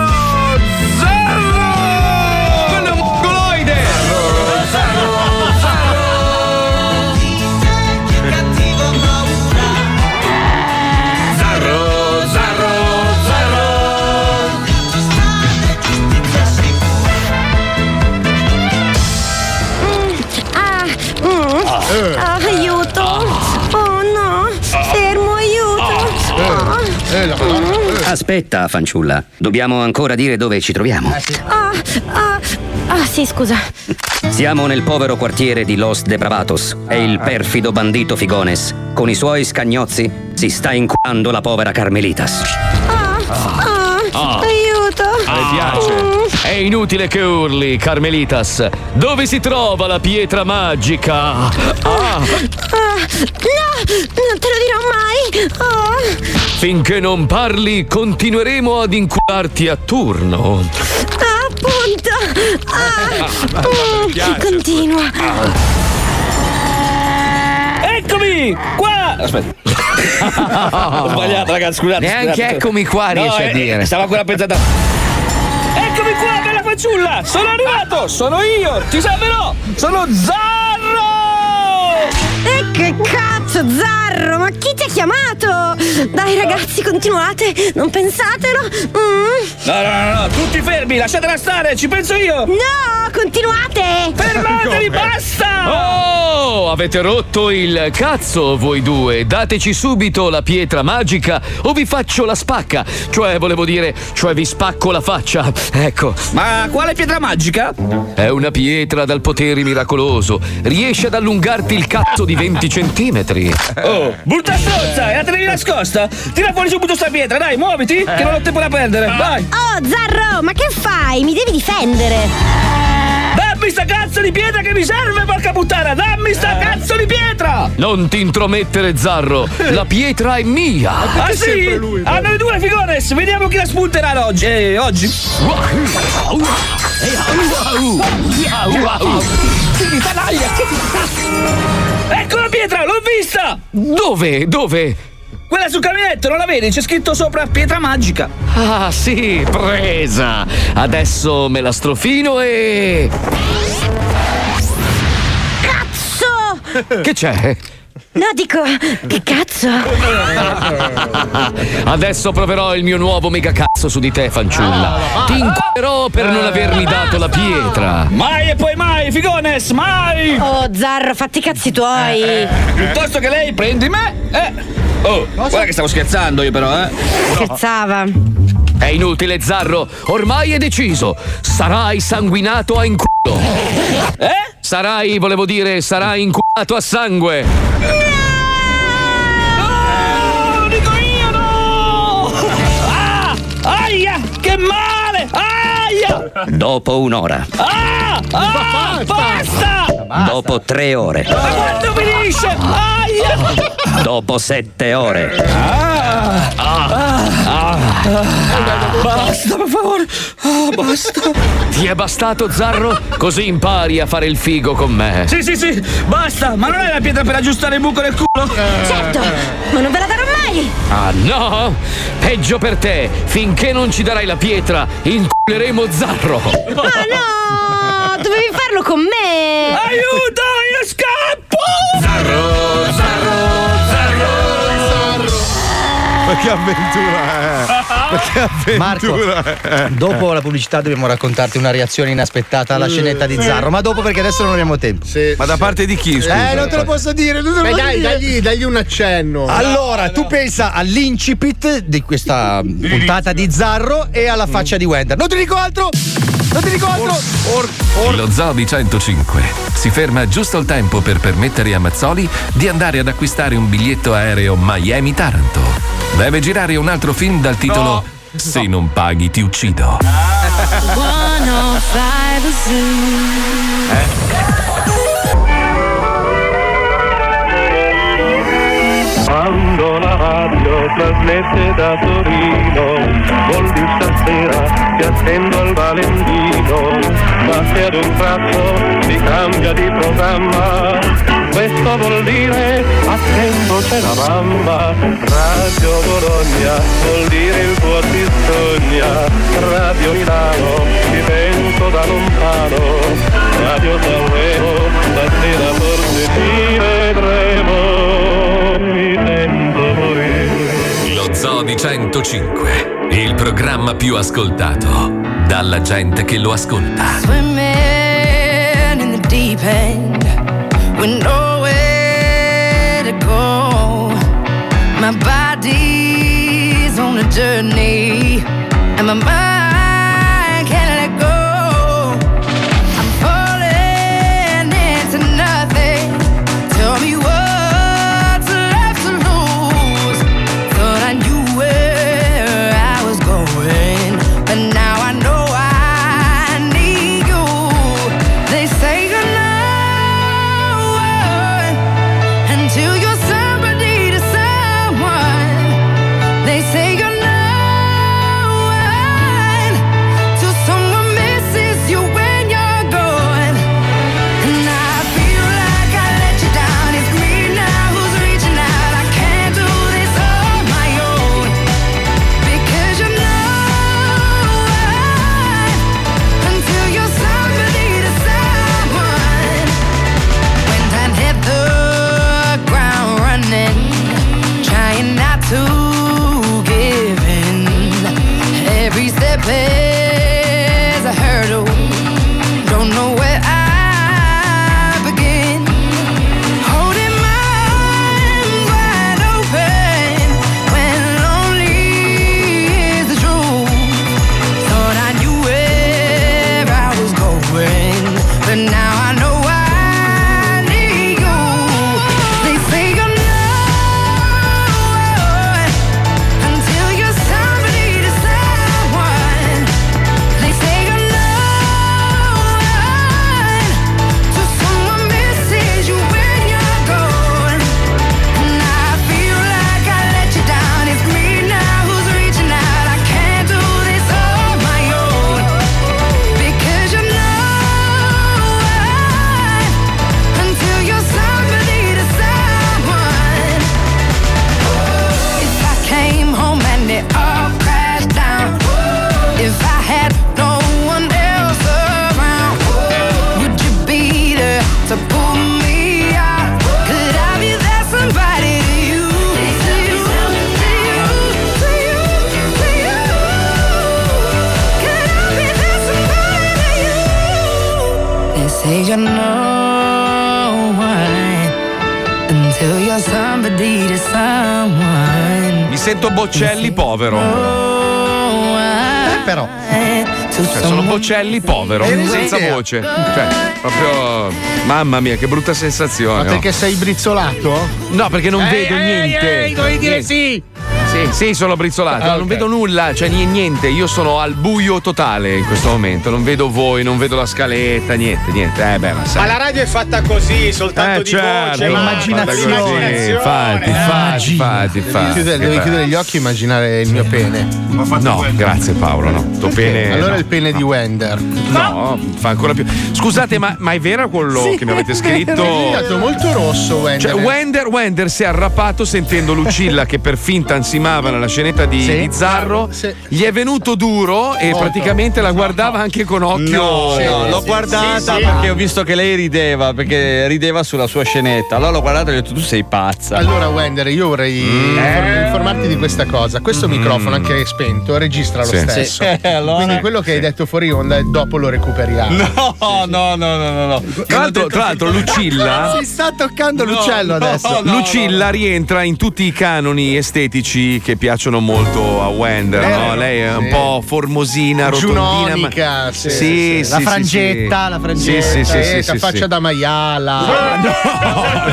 Aspetta, fanciulla, dobbiamo ancora dire dove ci troviamo. Ah, ah, ah, sì, scusa. Siamo nel povero quartiere di Los Depravatos e il perfido bandito Figones, con i suoi scagnozzi, si sta inculando la povera Carmelitas. Ah, ah, Ah. aiuto! Le piace? È inutile che urli, Carmelitas. Dove si trova la pietra magica? Ah, Ah, no! Non te lo dirò mai! Oh. finché non parli, continueremo ad incularti a turno. Ah, appunto! Ah, [LAUGHS] mm, piace. continua! Eccomi! Qua! Aspetta. Ho sbagliato, ragazzi, scusate. Neanche scusate. eccomi qua riesci a eh, dire. Stavo ancora pensando. Eccomi qua, bella fanciulla! Sono arrivato! Sono io! Ti salverò! Sono Zarro! E che cazzo, Zarro! Ma chi ti ha chiamato? Dai, ragazzi, continuate! Non pensatelo! Mm. No, no, no, no, tutti fermi, lasciatela stare, ci penso io! No, continuate! Fermatevi, basta! Oh, avete rotto il cazzo voi due. Dateci subito la pietra magica o vi faccio la spacca. Cioè, volevo dire, cioè vi spacco la faccia. Ecco. Ma quale pietra magica? È una pietra dal potere miracoloso. Riesce ad allungarti il cazzo di 20 centimetri. [LAUGHS] Oh, brutta stronza, e la tenevi nascosta? Tira fuori subito sta pietra, dai, muoviti, che non ho tempo da perdere, vai! Oh, Zarro, ma che fai? Mi devi difendere! Dammi sta cazzo di pietra che mi serve, porca puttana! Dammi sta cazzo di pietra! Non ti intromettere, Zarro. La pietra è mia. Ah sì? A noi due, Figones! Vediamo chi la spunterà oggi. Eh, oggi. Ecco la pietra, l'ho vista! Dove? Dove? Quella sul caminetto, non la vedi? C'è scritto sopra pietra magica. Ah, sì, presa. Adesso me la strofino e. Cazzo! Che c'è? No, dico, che cazzo? [LAUGHS] Adesso proverò il mio nuovo mega cazzo su di te, fanciulla. Ti inculerò per non avermi dato la pietra. Mai e poi mai, Figones, mai! Oh, Zarro, fatti i cazzi tuoi! Piuttosto che lei prendi me, eh! Oh, guarda che stavo scherzando io però, eh! Scherzava. È inutile, Zarro. Ormai è deciso. Sarai sanguinato a inculo. Eh? Sarai, volevo dire, sarai inculato a sangue. No, dico io no! Ah! Aia! Che male! Aia! Dopo un'ora. Ah! Ah! Basta! Dopo tre ore. Ma quando finisce? Aia! Dopo sette ore. Basta, per favore. Ah, basta. Ti è bastato, Zarro? Così impari a fare il figo con me. Sì, sì, sì, basta! Ma non è la pietra per aggiustare il buco del culo? Certo, ma non ve la darò mai! Ah no? Peggio per te. Finché non ci darai la pietra, inculeremo Zarro. Ah no! Dovevi farlo con me! Aiuto, io scappo! Zarro, Zarro, Ma [LAUGHS] che avventura è? Ma [LAUGHS] che avventura è? Dopo la pubblicità dobbiamo raccontarti una reazione inaspettata alla scenetta di Zarro, ma dopo perché adesso non abbiamo tempo. Ma da parte di chi? Scusa? Eh, non te lo posso dire, non te lo Beh, posso dai, dire. dagli, dagli un accenno. Allora, tu pensa all'incipit di questa puntata di Zarro e alla faccia di Wender. Non ti dico altro! Non ti dico altro! Lo Zoo di 105 si ferma giusto il tempo per permettere a Mazzoli di andare ad acquistare un biglietto aereo Miami-Taranto. Deve girare un altro film dal titolo Se non paghi ti uccido. 105 Zoo. Quando la radio trasmette da Torino, vuol dire stasera ti attendo al Valentino, ma se ad un tratto si cambia di programma, questo vuol dire attento c'è la mamma, Radio Bologna vuol dire il tuo ti Radio Milano ti penso da lontano, Radio Sanremo stasera forse ti vedremo. Mi sento morire. Lo Zoo di 105, il programma più ascoltato dalla gente che lo ascolta. Swimming in the deep end with nowhere to go. My body's on a journey and my mind Boccelli povero. Eh, però. Cioè, sono Boccelli povero, senza voce. Cioè, proprio. Mamma mia, che brutta sensazione. Ma oh. perché sei brizzolato? No, perché non Ehi, vedo ehi, niente. ehi, dovevi dire Niente. sì. Sì, sì, sono brizzolato, Ah, non ok. vedo nulla, cioè ni- niente, io sono al buio totale in questo momento, non vedo voi, non vedo la scaletta, niente, niente. Eh beh, ma Ma la radio è fatta così, soltanto Eh, di certo, voce, ma- ma- immaginazione. l'immaginazione. Infatti, infatti, infatti, Devi, infatti. chiudere, devi chiudere gli occhi e immaginare il mio pene. No, grazie Paolo, no. Tuo pene. allora no. è il pene di Wender. No, fa ancora più. Scusate, ma, ma è vero quello che mi avete È scritto? diventato molto rosso Wender. Cioè, Wender, Wender si è arrappato sentendo Lucilla [LAUGHS] che per finta ansimava nella scenetta di, Sì. di Zarro. Gli è venuto duro e praticamente la guardava anche con occhio. No, no, l'ho guardata perché ho visto che lei rideva, perché rideva sulla sua scenetta. Allora l'ho guardata e ho detto tu sei pazza. Allora, Wender, io vorrei Mm. inform- informarti di questa cosa. Questo microfono, anche spento, registra lo Sì. stesso. Sì. [LAUGHS] Eh, allora- Quindi quello che hai detto fuori onda dopo lo recuperiamo. No, no, no, no, no, no. Tra l'altro, tra l'altro Lucilla. [LAUGHS] Si sta toccando l'uccello adesso. Lucilla rientra in tutti i canoni estetici che piacciono molto a Wender. Eh, no? Lei è un sì. po' formosina, rotondina. Ma... sì, sì, sì, sì, La frangetta, sì. la frangetta, Sì, sì, sì, eh, sì, la faccia sì. da maiala. [LAUGHS]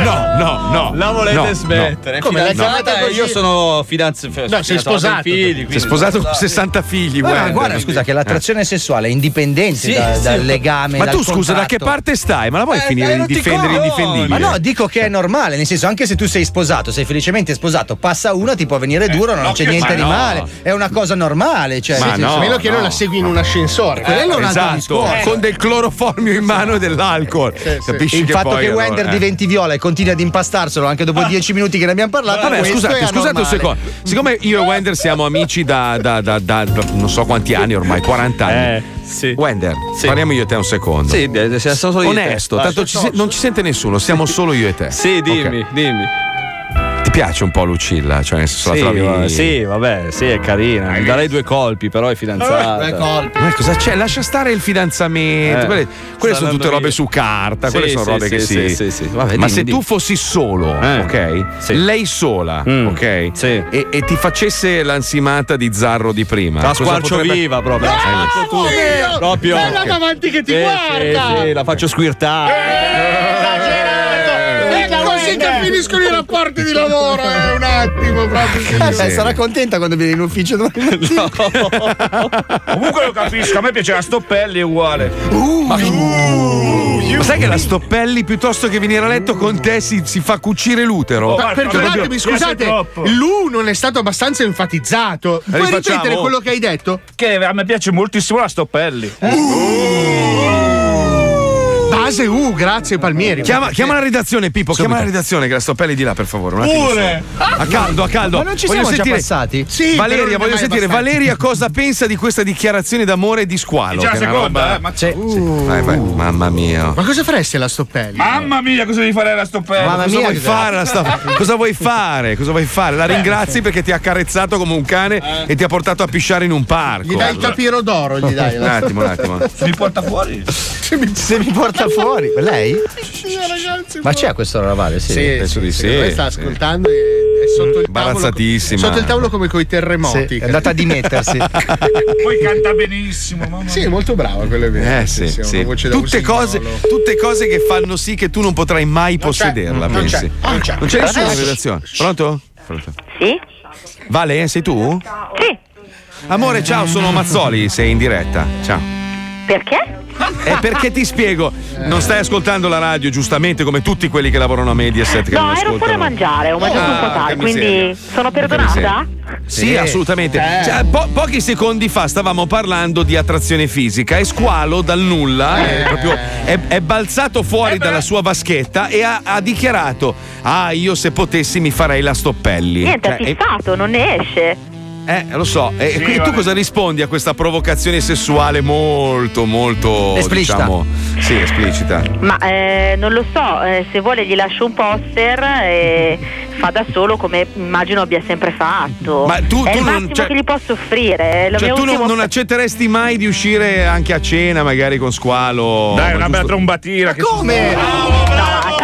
No, no, no. La volete no, no. smettere? Come, l'hai Fidanzata chiamata così? io sono fidanzato. No, sei sposato. Figli, Si è sposato con 60 figli. Guarda, Wender. guarda, scusa, che l'attrazione sessuale è indipendente Sì, da- sì. dal legame. Ma dal tu scusa, da che parte stai? Ma la vuoi Eh, finire dai, di difendere indifendibile? Ma no, dico che è normale, nel senso, anche se tu sei sposato, sei felicemente sposato, passa uno, ti può venire duro, non no, c'è niente di no. male. È una cosa normale. Cioè, Ma no, Meno che non no. la segui in un ascensore. Quello è un altro esatto, discorso. con del cloroformio in mano e dell'alcol. Capisci Il che fatto poi, che allora, Wender eh. diventi viola e continui ad impastarselo anche dopo dieci minuti che ne abbiamo parlato. Vabbè, scusate, scusate un secondo. Siccome io e Wender siamo amici da, da- da- da- da non so quanti anni ormai, 40 anni. Eh, sì. Wender, Sì. parliamo io e te un secondo. Sì, eh, siamo solo io te. Onesto, tanto ci se- non ci sente nessuno, siamo solo io e te. Sì, dimmi, Ok. dimmi. Piace un po' Lucilla? Cioè, nel senso, Sì, la trovi. va- sì, vabbè, sì, è carina. Mi darei due colpi, però è fidanzata. Due colpi. Ma cosa c'è? Lascia stare il fidanzamento. Eh, quelle quelle sono tutte robe via. su carta. Sì, quelle sono sì, robe che sì, si. sì, sì, sì. Vabbè, Ma dimmi, se dimmi. tu fossi solo, Eh. ok? Sì. Lei sola, Mm. ok? Sì. E, e ti facesse l'ansimata di Zarro di prima. La squarcio potrebbe- viva proprio. Eh, tu. Io! Proprio. Bella davanti che ti Sì, guarda! sì, sì, la faccio squirtare. Che finiscono i rapporti di lavoro, è un attimo proprio. Eh, sarà contenta quando viene in ufficio domani [LAUGHS] mattina. Comunque lo capisco, a me piace la Stoppelli è uguale. Ma, ma sai che la Stoppelli piuttosto che venire a letto con te si, si fa cucire l'utero? Ma perdonatemi, scusate, Lu non è stato abbastanza enfatizzato. Puoi ripetere quello che hai detto? Che a me piace moltissimo la Stoppelli. Base U, grazie Palmieri. Chiama, chiama la redazione, Pippo. Chiama la redazione, che la Stoppelli di là, per favore. Un. Pure. A caldo, a caldo. Ma non ci Voglio siamo già sentire- passati? Sì, Valeria, voglio sentire abbastanza. Valeria cosa pensa di questa dichiarazione d'amore e di squalo. Già la seconda, roba- eh, ma Sì, sì. Vai, vai. Mamma mia. Ma cosa faresti alla Stoppelli? Mamma mia, cosa devi fare alla Stoppelli? cosa vuoi fare? la sta- Cosa vuoi fare? Cosa vuoi fare? La ringrazi perché ti ha accarezzato come un cane e ti ha portato a pisciare in un parco. Gli dai il tapiro d'oro, gli dai. Un attimo, un attimo. Mi porta fuori. Se mi porta fuori. Lei? ragazzi. Ma c'è questo Ravale? Sì, Sì, penso di sì. Lei sta ascoltando e è sotto il tavolo. Sotto il tavolo come coi terremoti. Sì, è andata a dimettersi. [LAUGHS] Poi canta benissimo, mamma Sì, molto brava, quello è vero. Eh sì, sì. una voce da Tutte, cose, tutte cose che fanno sì che tu non potrai mai possederla, non pensi? c'è, non c'è. Non c'è Adesso- redazione. Pronto? Pronto. Sì? Vale, sei tu? Sì. Amore, ciao, sono Mazzoli, sei in diretta. Ciao. Perché? [LAUGHS] E perché ti spiego? Non stai ascoltando la radio, giustamente, come tutti quelli che lavorano a Mediaset. Che No, non ero fuori a mangiare, ho mangiato un po' Ah, tardi, quindi sono perdonata? Sì, Sì. assolutamente. Eh. Cioè, po- pochi secondi fa stavamo parlando di attrazione fisica e Squalo dal nulla Eh. è, proprio, è, è balzato fuori dalla sua vaschetta e ha, ha dichiarato: Ah, io se potessi mi farei la stoppelli. Niente, Cioè, è fissato, non ne esce. Eh, lo so. E Sì, tu cosa rispondi a questa provocazione sessuale molto, molto. Esplicita. Diciamo, sì, esplicita. Ma eh, non lo so, eh, se vuole gli lascio un poster e fa da solo come immagino abbia sempre fatto. Ma tu- è tu il non- massimo cioè- che gli posso offrire. è lo Cioè, tu non, non accetteresti mai di uscire anche a cena, magari con Squalo? Dai, Ma una bella giusto- trombatina. che Come? No,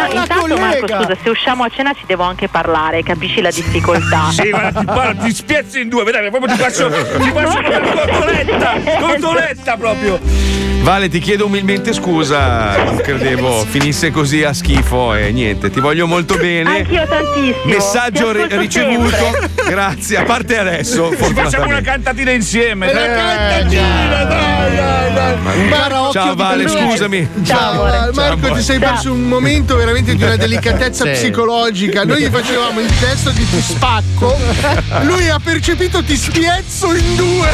la intanto Marco, collega. scusa, se usciamo a cena ci devo anche parlare, capisci la difficoltà. [LAUGHS] Sì, guarda, ti, parlo, ti spiezzi in due, vedete, proprio ti faccio, ti faccio [LAUGHS] una cotoletta, [LAUGHS] cotoletta proprio. Vale, ti chiedo umilmente scusa. Non credevo finisse così a schifo e niente. Ti voglio molto bene. Anch'io tantissimo. Messaggio ri- ricevuto. sempre. Grazie. A parte adesso. Ci facciamo una cantatina insieme. Una cantatina, dai, dai, dai. Occhio Ciao Vale, scusami. Ciao, Marco, amore. ti sei Ciao. perso un momento veramente di una delicatezza Sì. psicologica. Noi gli facevamo il testo di ti spacco, lui ha percepito ti spiezzo in due.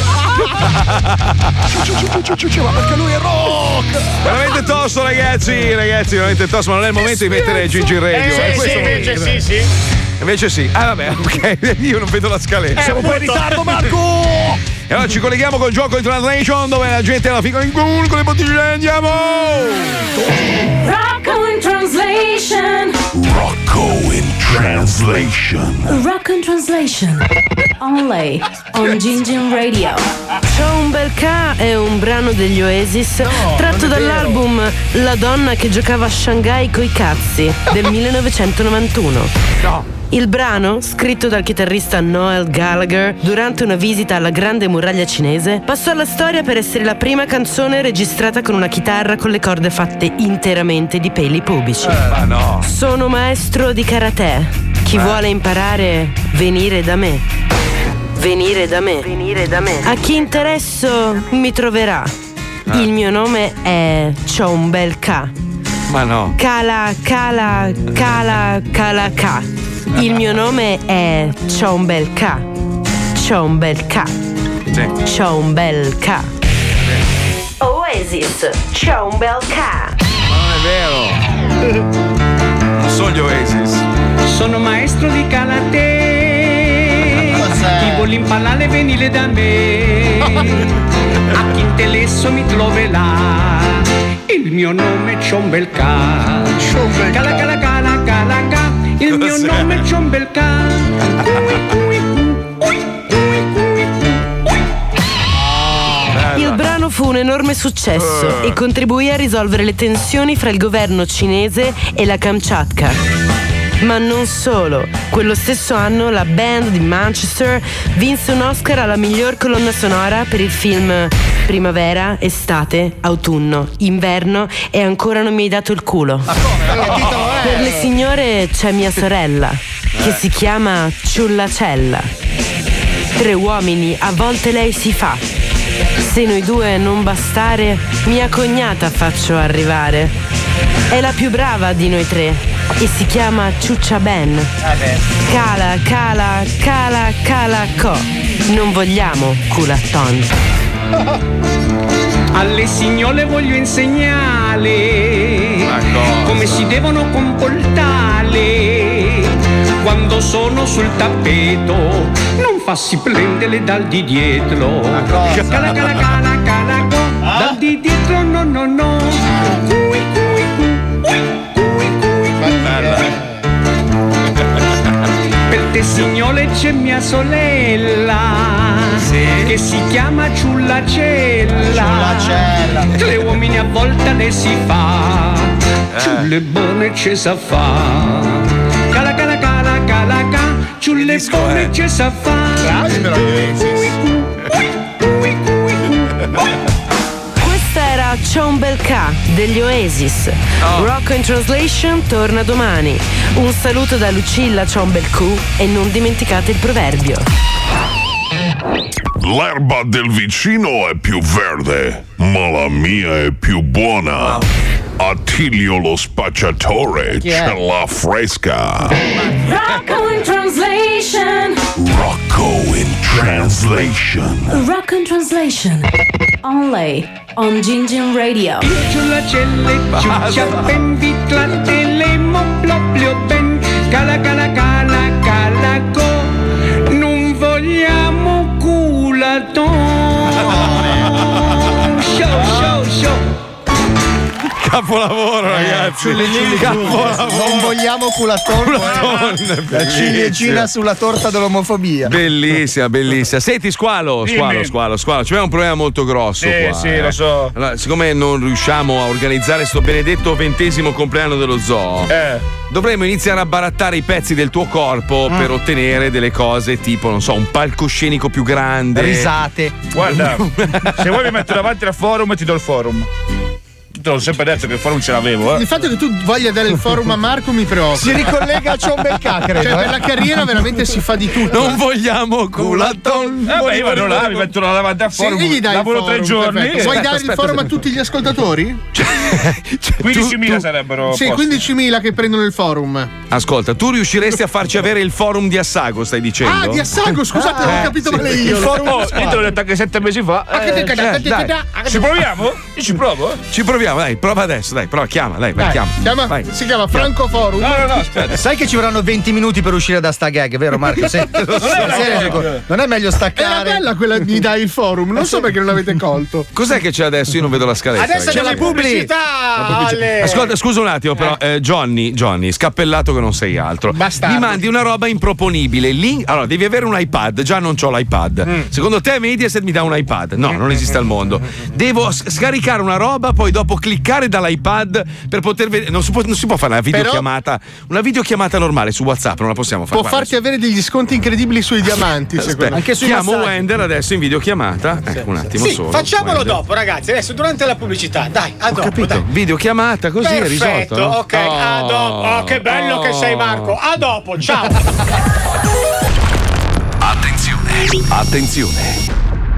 Ma perché lui rock! Veramente tosto, ragazzi, ragazzi, veramente tosto, ma non è il momento di mettere Gigi Radio. Eh, è sì, questo il invece sì, sì. Invece sì. Ah, vabbè, [LAUGHS] ok. Io non vedo la scaletta. Siamo un po' in ritardo, Marco! E allora ci colleghiamo col gioco di Translation dove la gente alla figa in culo con le bottiglie. Andiamo! Rocco in translation. Rocco in translation. Rock in translation. Only on Gingin Radio. C'ho un bel K è un brano degli Oasis tratto dall'album La donna che giocava a Shanghai coi cazzi del [LAUGHS] 1991. Il brano, scritto dal chitarrista Noel Gallagher durante una visita alla grande muraglia cinese, passò alla storia per essere la prima canzone registrata con una chitarra con le corde fatte interamente di peli pubici. Ma no. Sono maestro di karate. Chi vuole imparare, venire da me. Venire da me. Venire da me. A chi interesso mi troverà. Il mio nome è C'ho un bel K. Ma no. Cala, cala, cala, cala K. Il mio nome è C'ho un bel K. C'ho un bel K. C'ho un bel. Oasis, c'ho un bel. Non è vero. Non sono gli Oasis. Sono maestro di karate. Chi vuole imparare venire da me. [LAUGHS] A chi interessa mi troverà. Il mio nome è un bel ca. Cala cala cala cala ca. Il mio nome è un bel ca. Il brano fu un enorme successo Eh. e contribuì a risolvere le tensioni fra il governo cinese e la Kamchatka. Ma non solo, quello stesso anno la band di Manchester vinse un Oscar alla miglior colonna sonora per il film Primavera, estate, autunno, inverno e ancora non mi hai dato il culo. Per le signore c'è mia sorella, che si chiama Ciullacella. Tre uomini, a volte lei si fa. Se noi due non bastare, mia cognata faccio arrivare. È la più brava di noi tre e si chiama Ciuccia Ben. Cala, cala, cala, cala, co. Non vogliamo culaton. [LAUGHS] Alle signore voglio insegnare come si devono comportare quando sono sul tappeto. Non farsi prendere dal di dietro. Cala cala cala cala go. Dal di dietro no no no. Cui, cui, cui, cui, cui, cui. Per te signore c'è mia sorella che si chiama Ciullacella. Tre uomini a volta le si fa, ciulle buone ce sa fa. Cala cala cala cala ca, ciulle buone ce sa fa. Questa era C'ho un bel K degli Oasis. Rock in Translation torna domani. Un saluto da Lucilla C'ho un bel Q e non dimenticate il proverbio. L'erba del vicino è più verde, ma la mia è più buona. Attilio lo spacciatore Chi è? ce l'ha fresca. Rocco in translation. Rocco in translation. Rock in translation. Only on Gingin Radio. Io ciuccia ben vi trattelemo proprio ben. Cala cala cala cala culaton. Capolavoro, ragazzi. Non Capolavoro. vogliamo culaton. Culaton, La bellissimo. ciliegina sulla torta dell'omofobia. Bellissima, bellissima. Senti, squalo, squalo, Dimmi. squalo, squalo. C'è un problema molto grosso. Sì, qua, sì, eh. lo so. Allora, siccome non riusciamo a organizzare sto benedetto ventesimo compleanno dello zoo, Eh. dovremmo iniziare a barattare i pezzi del tuo corpo Mm. per ottenere delle cose tipo, non so, un palcoscenico più grande. Risate. Guarda, [LAUGHS] se vuoi mi metto davanti al forum e ti do il forum. Te l'ho sempre detto che il forum ce l'avevo, eh. Il fatto che tu voglia dare il forum a Marco mi preoccupa. Si ricollega a John Belcà, credo, Cioè, per eh. la carriera veramente si fa di tutto. Non vogliamo culaton. Eh beh, io vado là, mi metto davanti al Sì, forum. gli dai il lavoro forum, tre giorni. perfetto. Vuoi Aspetta, dare il aspetta, forum a tutti gli ascoltatori? 15.000 sarebbero. Sì, posti. 15.000 che prendono il forum. Ascolta, tu riusciresti a farci avere il forum di Assago, stai dicendo? Ah, di Assago, scusate, Eh, avevo capito sì. male io. Oh, io te l'ho detto anche sette mesi fa. Ma che te Eh, eh, te dai. cada- Ci proviamo? Io ci provo. eh. Ci proviamo, dai, prova adesso, dai, prova, chiama, dai, vai, Dai, chiama. chiama- Vai. si chiama Franco Forum. No, no, no, aspetta. Sai che ci vorranno 20 minuti per uscire da sta gag, vero Marco? [LAUGHS] Se- Non è conto? non è meglio Era staccare. bella quella di dai il forum, non so perché non l'avete colto. [LAUGHS] Cos'è che c'è adesso? Io non vedo la scaletta. Adesso c'è la pubblicità. La pubblicità. Ascolta, scusa un attimo, però, eh, Johnny, Johnny, scappellato che non sei altro. Bastardo. Mi mandi una roba improponibile. Link- allora, devi avere un iPad. Già non ho l'iPad. Mm. Secondo te Mediaset mi dà un iPad? No, non esiste al mondo. Devo scaricare una roba, poi dopo cliccare dall'iPad per poter vedere. Non si può, non si può fare una Però- videochiamata. Una videochiamata normale su WhatsApp, non la possiamo fare. Può farti avere degli sconti incredibili sui diamanti, secondo Aspetta, me. chiamo Wender adesso in videochiamata. Ecco un attimo Sì, solo. facciamolo Wender. dopo, ragazzi. Adesso durante la pubblicità. Dai, a dopo. Capito? Dai. Videochiamata così è Perfetto, risolto. no? ok, a dopo. Oh, che bello che sei, Marco. A dopo, ciao. [LAUGHS] Attenzione, attenzione.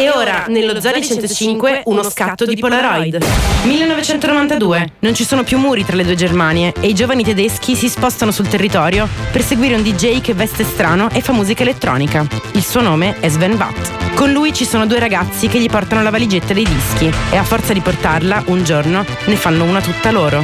E ora, nello Zari 105, uno scatto di Polaroid. 1992. Non ci sono più muri tra le due Germanie e i giovani tedeschi si spostano sul territorio per seguire un DJ che veste strano e fa musica elettronica. Il suo nome è Sven Watt. Con lui ci sono due ragazzi che gli portano la valigetta dei dischi e a forza di portarla, un giorno, ne fanno una tutta loro.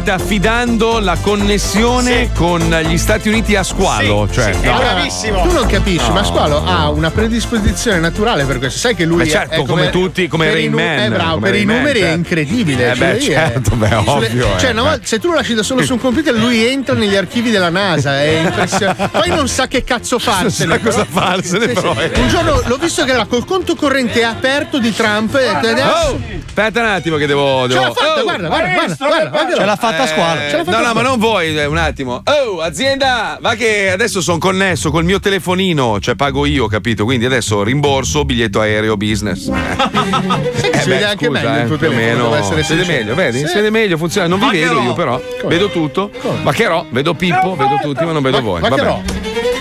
State affidando la connessione con gli Stati Uniti a squalo. cioè, no. Allora, Tu non capisci, No. ma Squalo ha una predisposizione naturale per questo. Sai che lui Beh, è- certo, è come tutti, come per Rain i nu- Man, È bravo, come per i Rain Man, numeri è certo. incredibile. Eh beh, lui è- certo, beh, sulle- ovvio, Cioè, eh, una beh. volta- se tu lo lasci da solo su un computer, lui entra negli archivi della NASA. È impressionante. [LAUGHS] Poi non sa che cazzo farsene. sa cosa farsene, Sì, sì. però, eh. Un giorno l'ho visto che era col conto corrente aperto di Trump. E adesso. Oh, aspetta un attimo che devo. Ce devo- l'ha fatta, Oh! guarda, guarda, guarda, guarda, guarda. Ce l'ha fatta a squalo. Fatta no, no, ma non vuoi, eh, un attimo. Oh, azienda, va che adesso sono connesso col mio telefonino, cioè pago io, capito? Quindi adesso rimborso biglietto aereo business. [LAUGHS] Eh si vede anche scusa, meglio il eh, tuo più o telefono, Si vede sincero. meglio, vedi? Sì. Si vede meglio, funziona. Non vi vedo io però. Come? Vedo tutto. Ma che ro, vedo Pippo, vedo tutti, ma non vedo voi. ro?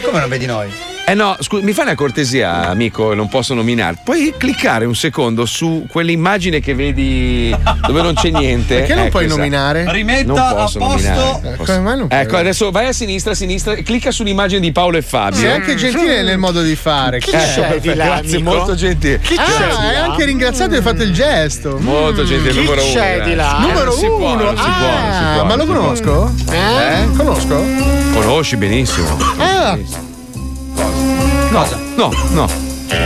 Come non vedi noi? Eh no, scusa, mi fai una cortesia, amico, non posso nominare. Puoi cliccare un secondo su quell'immagine che vedi dove non c'è niente? Perché non Eh, puoi questa- nominare? non posso nominare. Eh? Ecco, adesso vai a sinistra, a sinistra e clicca sull'immagine di Paolo e Fabio. Sei anche gentile nel modo di fare. Chi c'è di là, Grazie, amico? molto gentile. Chi c'è ah, hai là? anche ringraziato e hai fatto il gesto. Molto Mm. gentile, Chi numero uno. c'è di là? Numero Eh, si può, uno. non si può, si Ah, può, ma lo conosco? Eh? Conosco? Conosci benissimo. Ah, No, no, no.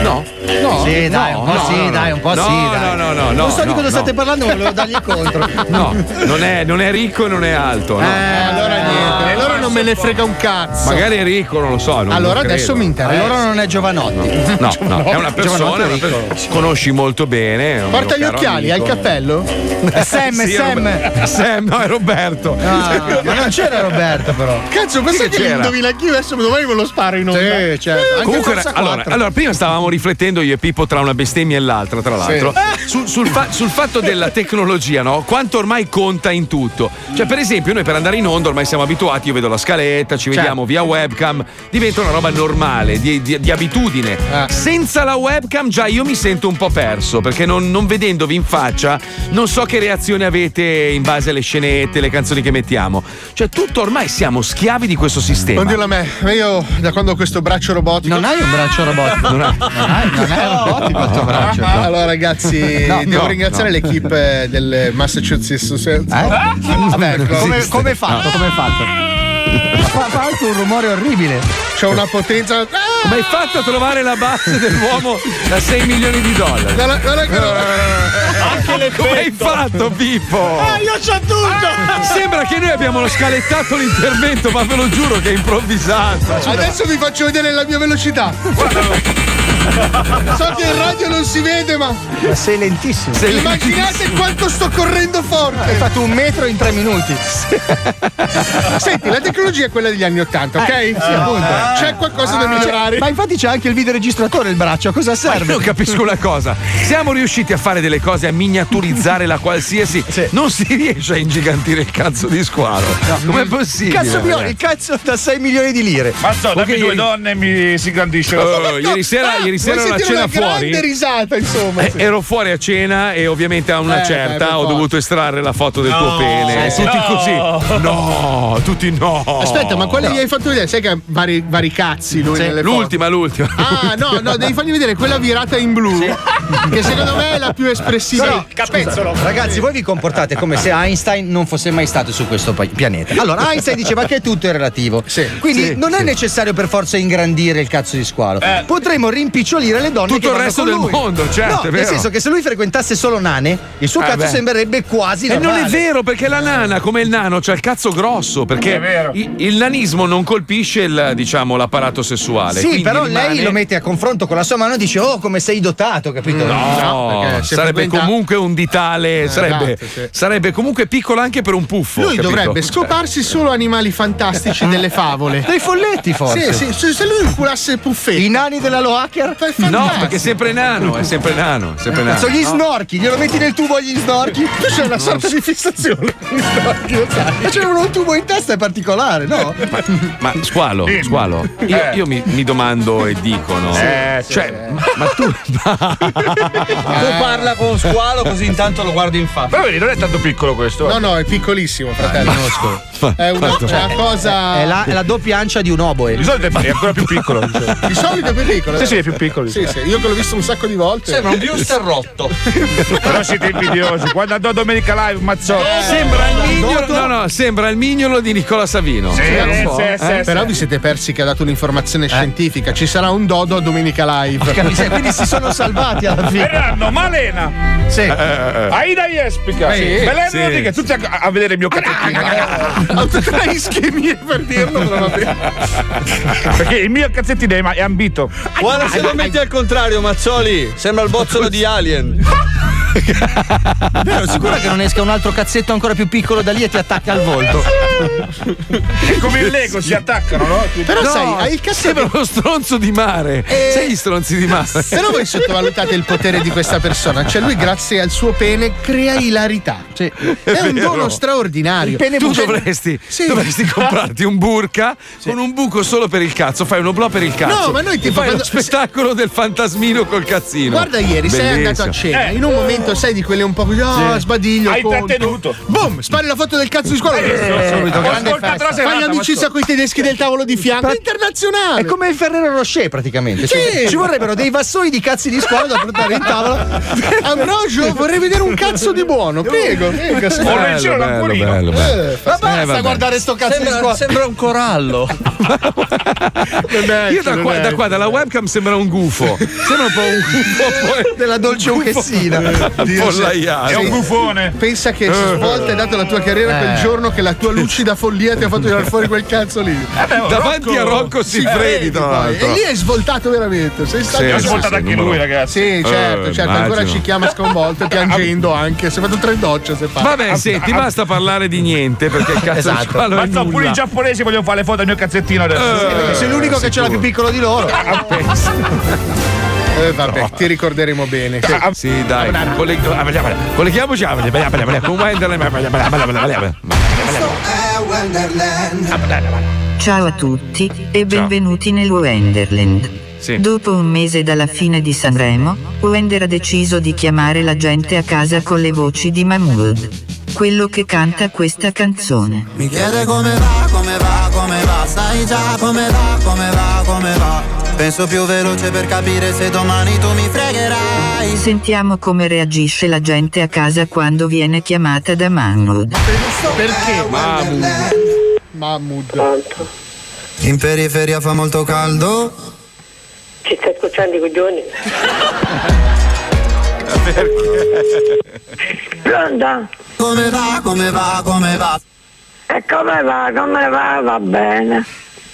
No, no. Sì, dai, un po' no, sì, no, dai, un po' no, sì, no, dai. No, no, no, Non so di no, cosa no. state parlando, volevo dargli contro. No, non è, non è ricco e non è alto. No. Eh, allora niente, allora non me ne frega un cazzo. Magari è ricco, non lo so. non- Allora non adesso credo. mi interessa. Allora non è Giovanotti. No, no, [LAUGHS] è una Giovanotti persona è una ricco. per- conosci molto bene. Porta gli occhiali, hai il cappello? Sam, [LAUGHS] Sì, Sam. Sam, no, è Roberto. Ah, ma non c'era Roberto però. Cazzo, questo Sì è che che c'era. indovina chi adesso domani me lo sparo in onda. Sì, certo. Anche Comunque, allora, 4. allora, prima stavamo riflettendo io e Pippo tra una bestemmia e l'altra, tra l'altro, su- sul, fa- sul fatto della tecnologia, no? Quanto ormai conta in tutto. Cioè, per esempio, noi per andare in onda ormai siamo abituati, io vedo la scaletta, ci vediamo via webcam, diventa una roba normale, di, di- di abitudine. Senza la webcam già io mi sento un po' perso, perché non, non vedendovi in faccia non so che reazione avete in base alle scenette, le canzoni che mettiamo. Cioè, tutto ormai siamo schiavi di questo sistema. Non dirlo a me, ma io da quando ho questo braccio robotico. Non hai un braccio robotico. Non ha- Non hai- non è robotico il tuo braccio. Allora, ragazzi, No, devo no, ringraziare no. l'equipe del Massachusetts. Eh? Vabbè, come, come è fatto? Come è fatto? Fa, fa anche un rumore orribile. C'è una potenza. Ah! Come hai fatto a trovare la base dell'uomo da 6 milioni di dollari? Guarda- guarda che- [LAUGHS] Anche l'effetto. Come hai fatto, Pippo? Ah, io c'ho tutto! Sembra che noi abbiamo lo scalettato l'intervento, ma ve lo giuro che è improvvisato. Adesso vi faccio vedere la mia velocità. [LAUGHS] So che in radio non si vede, ma Ma sei lentissimo. immaginate quanto sto correndo Hai forte. fatto un metro in tre minuti. [LAUGHS] Senti, la tecnologia è quella degli anni Ottanta, ok? Eh, sì, appunto. C'è qualcosa da migliorare. Ma infatti c'è anche il videoregistratore il braccio, a cosa Ma serve? io non capisco una cosa. Siamo riusciti a fare delle cose, a miniaturizzare la qualsiasi. Non si riesce a ingigantire il cazzo di squalo. Com'è possibile? Cazzo mio, il cazzo da 6 milioni di lire. Ma so, dammi Ok, due ieri- donne e mi si ingrandisce Oh, ieri sera, ieri sera ero a cena una grande fuori. risata, insomma. Eh, ero fuori a cena e ovviamente a una Eh, certa beh, ho forza. dovuto estrarre la foto del tuo No, pene. sì, tutti no. così. No, tutti no. Aspetta, ma quale gli hai fatto vedere? Sai che ha vari, vari cazzi lui nelle foto. L'ultima, l'ultima. Ah, no, no, devi fargli vedere quella virata in blu. Che secondo me è la più espressiva. Però, Capezzolo. Ragazzi, voi vi comportate come se Einstein non fosse mai stato su questo pianeta. Allora, Einstein diceva che tutto è relativo. Quindi Sì, non è sì. necessario per forza ingrandire il cazzo di squalo. Potremmo rimpicciolire le donne Tutto che il resto con del lui. mondo, certo, No, nel senso che se lui frequentasse solo nane, il suo Eh, cazzo beh. sembrerebbe quasi E non normale. è vero perché la nana, come il nano, c'ha il cazzo grosso. Perché È vero. il, il nanismo non colpisce il, diciamo, l'apparato sessuale. Sì, però rimane- lei lo mette a confronto con la sua mano e dice: Oh, come sei dotato, capito? No, No, sarebbe frequenta- comunque un ditale. sarebbe, esatto, sì. sarebbe comunque piccolo anche per un puffo. Lui capito? dovrebbe scoparsi solo animali fantastici delle favole. Dei folletti, forse. Sì, sì, se- lui inculasse Puffetti. I nani della Lohacker? È No, perché è sempre nano, è sempre nano, è sempre nano. Sono gli No. snorchi, glielo metti nel tubo agli snorchi. Tu c'è una sorta di fissazione con gli snorchi, lo sai. Ma c'è un tubo in testa è particolare, no? Ma squalo, squalo, io, io mi, mi domando e dico, no? Eh, sì. cioè, ma, ma tu. [LAUGHS] Tu parla con squalo così intanto lo guardi in faccia. Però vedi, non è tanto piccolo questo. No, no, è piccolissimo, fratello. È una, è una cosa. È la, è la doppia ancia di un oboe. Di solito è ancora più piccolo. [LAUGHS] Di solito è più piccolo. Sì, sì, più piccoli. Sì, sì, io che l'ho visto un sacco di volte. Sembra un Buster [LAUGHS] rotto. Però siete invidiosi. Quando andò a Domenica Live, Mazzotto. Sembra il mignolo, no, no, sembra il mignolo di Nicola Savino. Sì, Spera un po', sì, eh? sì, Però vi siete persi che ha dato un'informazione scientifica. Ci sarà un dodo a Domenica Live. Miseria, quindi si sono [LAUGHS] salvati alla fine. Verranno Malena. Sì. Aida Jespica. Sì. Belen Sì. Rodriguez, tutti a, a vedere il mio cazzettino. Le ischemie per dirlo, però. Perché il mio cazzettino è ambito. Guarda se lo metti al contrario, Mazzoli. Sembra il bozzolo di Alien. [LAUGHS] [LAUGHS] Vero, sicura che non esca un altro cazzetto ancora più piccolo da lì e ti attacca al volto. È come il Lego, si attaccano, no? Però No, sai, hai il cazzetto. Sembra uno stronzo di mare. Eh, Sai gli stronzi di mare? Però voi sottovalutate il potere di questa persona. Cioè, lui, grazie al suo pene, crea ilarità. È un vero. dono straordinario. tu dovresti, Sì. dovresti comprarti un burka con un buco solo per il cazzo. Fai un oblò per il cazzo. No, ma noi E tipo fai quando- lo spettacolo del fantasmino col cazzino. Guarda ieri, sei Bellissimo. andato a cena, Eh. in un momento sai di quelle un po' così, ah, Sì. sbadiglio. Hai conto. trattenuto. Boom, spari la foto del cazzo di scuola. Eh, subito, grande festa. Fai l'amicizia ma- con i tedeschi del tavolo di fianco. È internazionale. È come il Ferrero Rocher praticamente. Sì. Cioè, ci vorrebbero dei vassoi di cazzi di scuola da portare in tavola. [LAUGHS] Ambrogio, vorrei vedere un cazzo di buono. Prego, prego. sì. Ho in giro bello, l'ampolino. bello, bello. Eh, Ma basta vabbè. guardare sto cazzo di Sembra, scuola. sembra un corallo. [LAUGHS] Io da qua, da qua, dalla webcam sembra un gufo. Sembra un po' un gufo [LAUGHS] Della dolce unchessina. Pollaiato. È un gufone. Pensa che svolta è data la tua carriera quel giorno che la tua lucida follia ti ha fatto tirare fuori quel cazzo lì. Davanti a Rocco Siffredi, tra l'altro. E lì hai svoltato veramente. Sei stato Sì, Ha sì, svoltato sì, anche lui, ragazzi. Sì, certo, Eh, certo. Ancora ci chiama sconvolto, piangendo [LAUGHS] anche. Si è fatto tre docce se fa. Vabbè, senti, basta parlare di niente perché il cazzo Esatto. è Ma no, pure i giapponesi vogliono fare le foto al mio cazzettino adesso. perché sei l'unico che ce l'ha più piccolo di loro. Eh, vabbè, ti ricorderemo bene. Sì, dai. Colleg- Colleghiamoci. Ciao a tutti e benvenuti nel Wonderland. Sì. Dopo un mese dalla fine di Sanremo, Wender ha deciso di chiamare la gente a casa con le voci di Mahmood. Quello che canta questa canzone. Mi chiede come va, come va, come va, sai già come va, come va, come va. Penso più veloce per capire se domani tu mi fregherai. Sentiamo come reagisce la gente a casa quando viene chiamata da Mahmood. Perché? Mahmood. Mahmood. In periferia fa molto caldo. Ci stai scocciando i coglioni? [LAUGHS] Pronto? Come va, come va, come va. E come va? Come va? Va bene.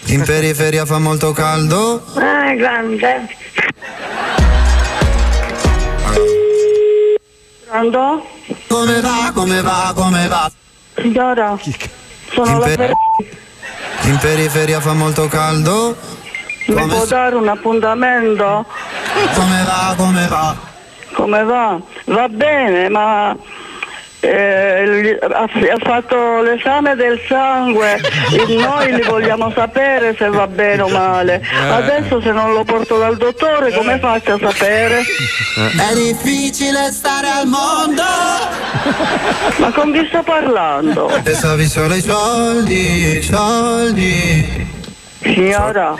In periferia fa molto caldo. Eh, grande. Pronto? Come va, come va, come va. Signora? Sono In, la per- in periferia fa molto caldo. Mi può dare un appuntamento? Come va, come va. Come va? Va bene, ma eh, ha, ha fatto l'esame del sangue [LAUGHS] e noi li vogliamo sapere se va bene o male. Adesso se non lo porto dal dottore come faccio a sapere? È difficile stare al mondo. Ma con chi sto parlando? Pensavi solo ai soldi, soldi. Signora,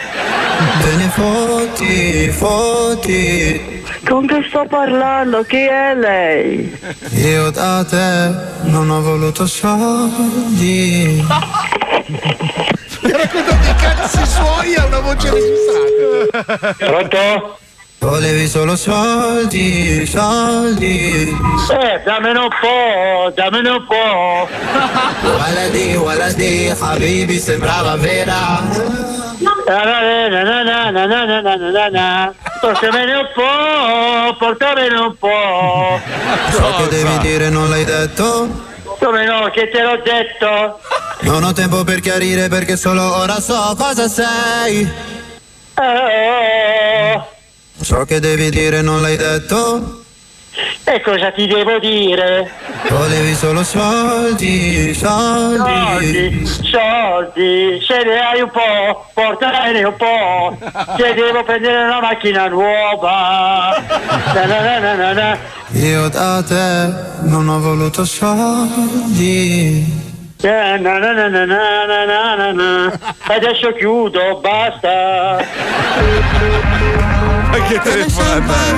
Te ne fotti, fotti. con chi sto parlando? Chi è lei? Io da te non ho voluto soldi. Mi ha raccontato i cazzi suoi a una voce registrata. Pronto? Volevi solo soldi, soldi. Eh, dammene un po', dammene un po'. Waladi, waladi, Habibi sembrava vera. Portamene un po', portamene un po'. Ciò che devi dire non l'hai detto. Come no, che te l'ho detto? Non ho tempo per chiarire perché solo ora so cosa sei. Eh, Ciò che devi dire, non l'hai detto. E cosa ti devo dire? Volevi solo soldi, soldi. Soldi, soldi, se ne hai un po', portane un po', che devo prendere una macchina nuova. Na na na na Io da te non ho voluto soldi. Na na na na na na na. Adesso chiudo, basta. Ma che telefonata è?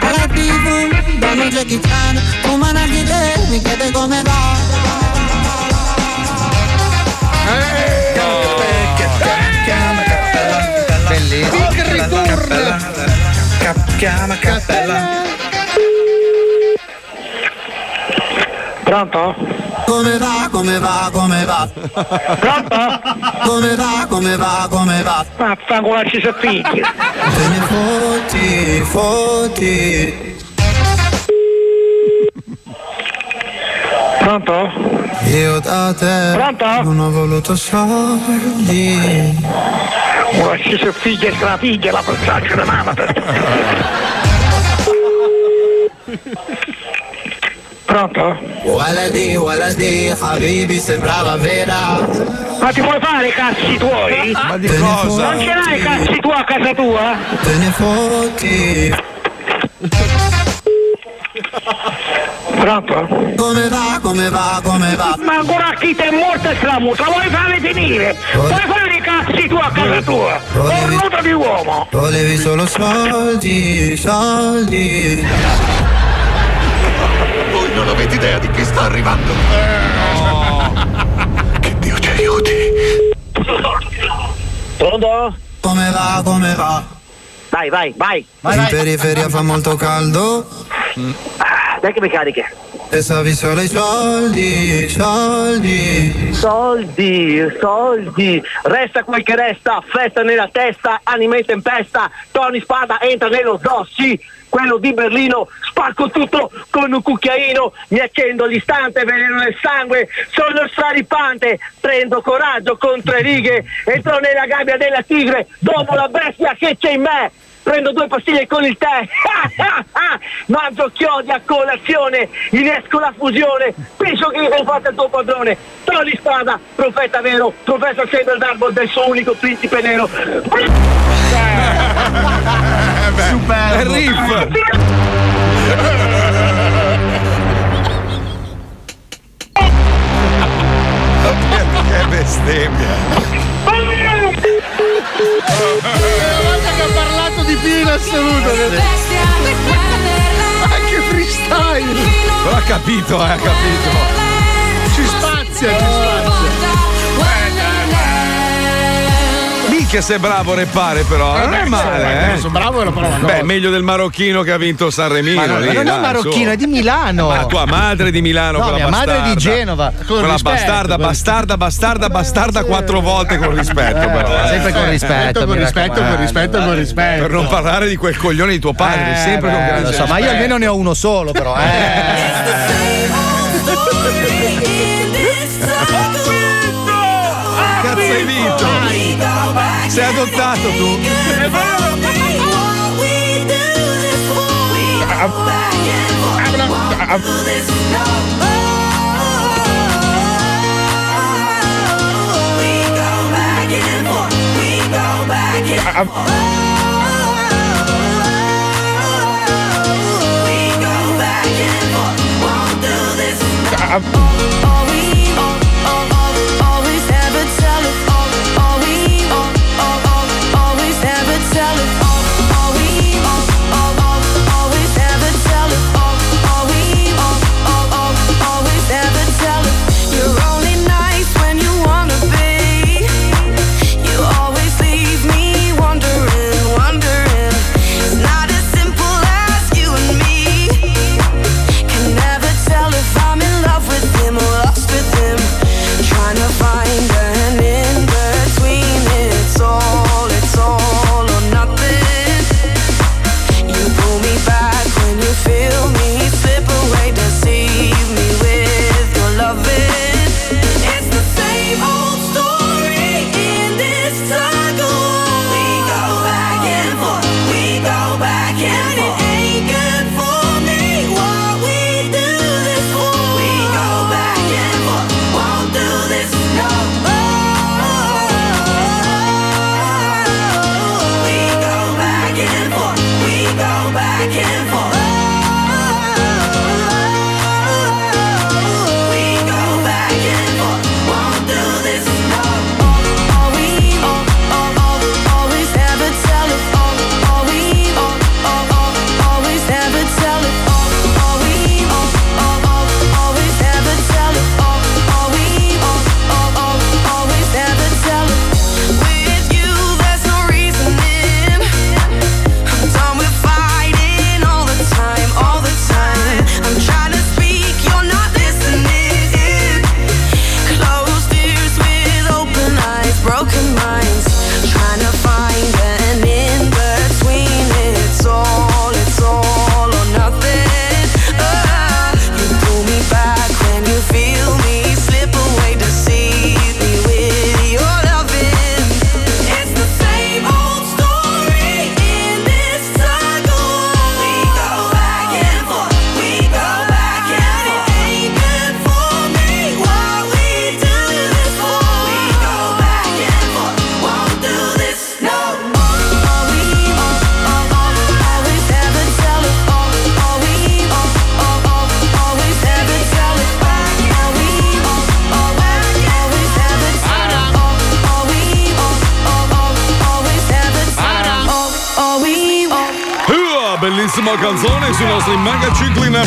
Alla tv, da noi c'è chi c'è, fuma una chiede, mi chiede come va. Bellissimo. Big ritorno Chiama cappella. Pronto? Come va, come va, come va? Pronto? Come va, come va, come va? Vaffanculo ci si Te ne fotti, fotti. Pronto? Io da te Pronto? non ho voluto soldi. Ora ci si figlia e la figlia, la pensaccia di mamma. Pronto? Waladi, waladi, Habibi sembrava vera. Ma ti puoi fare i cazzi tuoi? Ma di cosa? Non ce l'hai i cazzi tuoi a casa tua? Te ne fotti. Pronto? Come va, come va, come va? Ma ancora chi ti è morto e slamuta, vuoi farmi finire? Vuoi fare i cazzi tu a casa tua? Cornuto di uomo! Volevi solo soldi, soldi. Voi non avete idea di chi sta arrivando. Che Dio ci aiuti. Pronto? Come va, come va? Vai, vai, vai. In periferia fa molto caldo. Dai che mi cariche. E stavi solo i soldi, soldi. Soldi, soldi. Resta quel che resta, festa nella testa, anima in tempesta. Tony Spada entra nello zoo, sì, quello di Berlino. Spacco tutto con un cucchiaino, mi accendo all'istante, veleno nel sangue. Sono straripante, prendo coraggio con tre righe. Entro nella gabbia della tigre, dopo la bestia che c'è in me. Prendo due pastiglie con il tè, [LAUGHS] mangio chiodi a colazione, innesco la fusione, penso che io fatto il tuo padrone, togli spada, profeta vero, sempre il verbo del suo unico principe nero. [LAUGHS] Super riff. Che bestemmia. È la volta che ha parlato di più in assoluto. Anche freestyle. Però ha capito, eh, ha capito. Ci spazia, ci spazia. Minchia sei bravo a repare però, non è male, eh. Sono bravo e lo provo. Beh, meglio del marocchino che ha vinto Sanremino. Ma, no, lì, ma non è dai, marocchino, su. è di Milano. Ma tua madre è di Milano, No, quella mia madre è di bastarda. Genova. Con Quella rispetto, bastarda, con bastarda, bastarda, bastarda quattro volte con rispetto, però. eh. sempre con rispetto, Con mi rispetto, con rispetto, con rispetto. Per non parlare di quel coglione di tuo padre, Eh, sempre con grande so, ma io rispetto. almeno ne ho uno solo, però. Cazzo hai vinto? Sei adottato tu? You're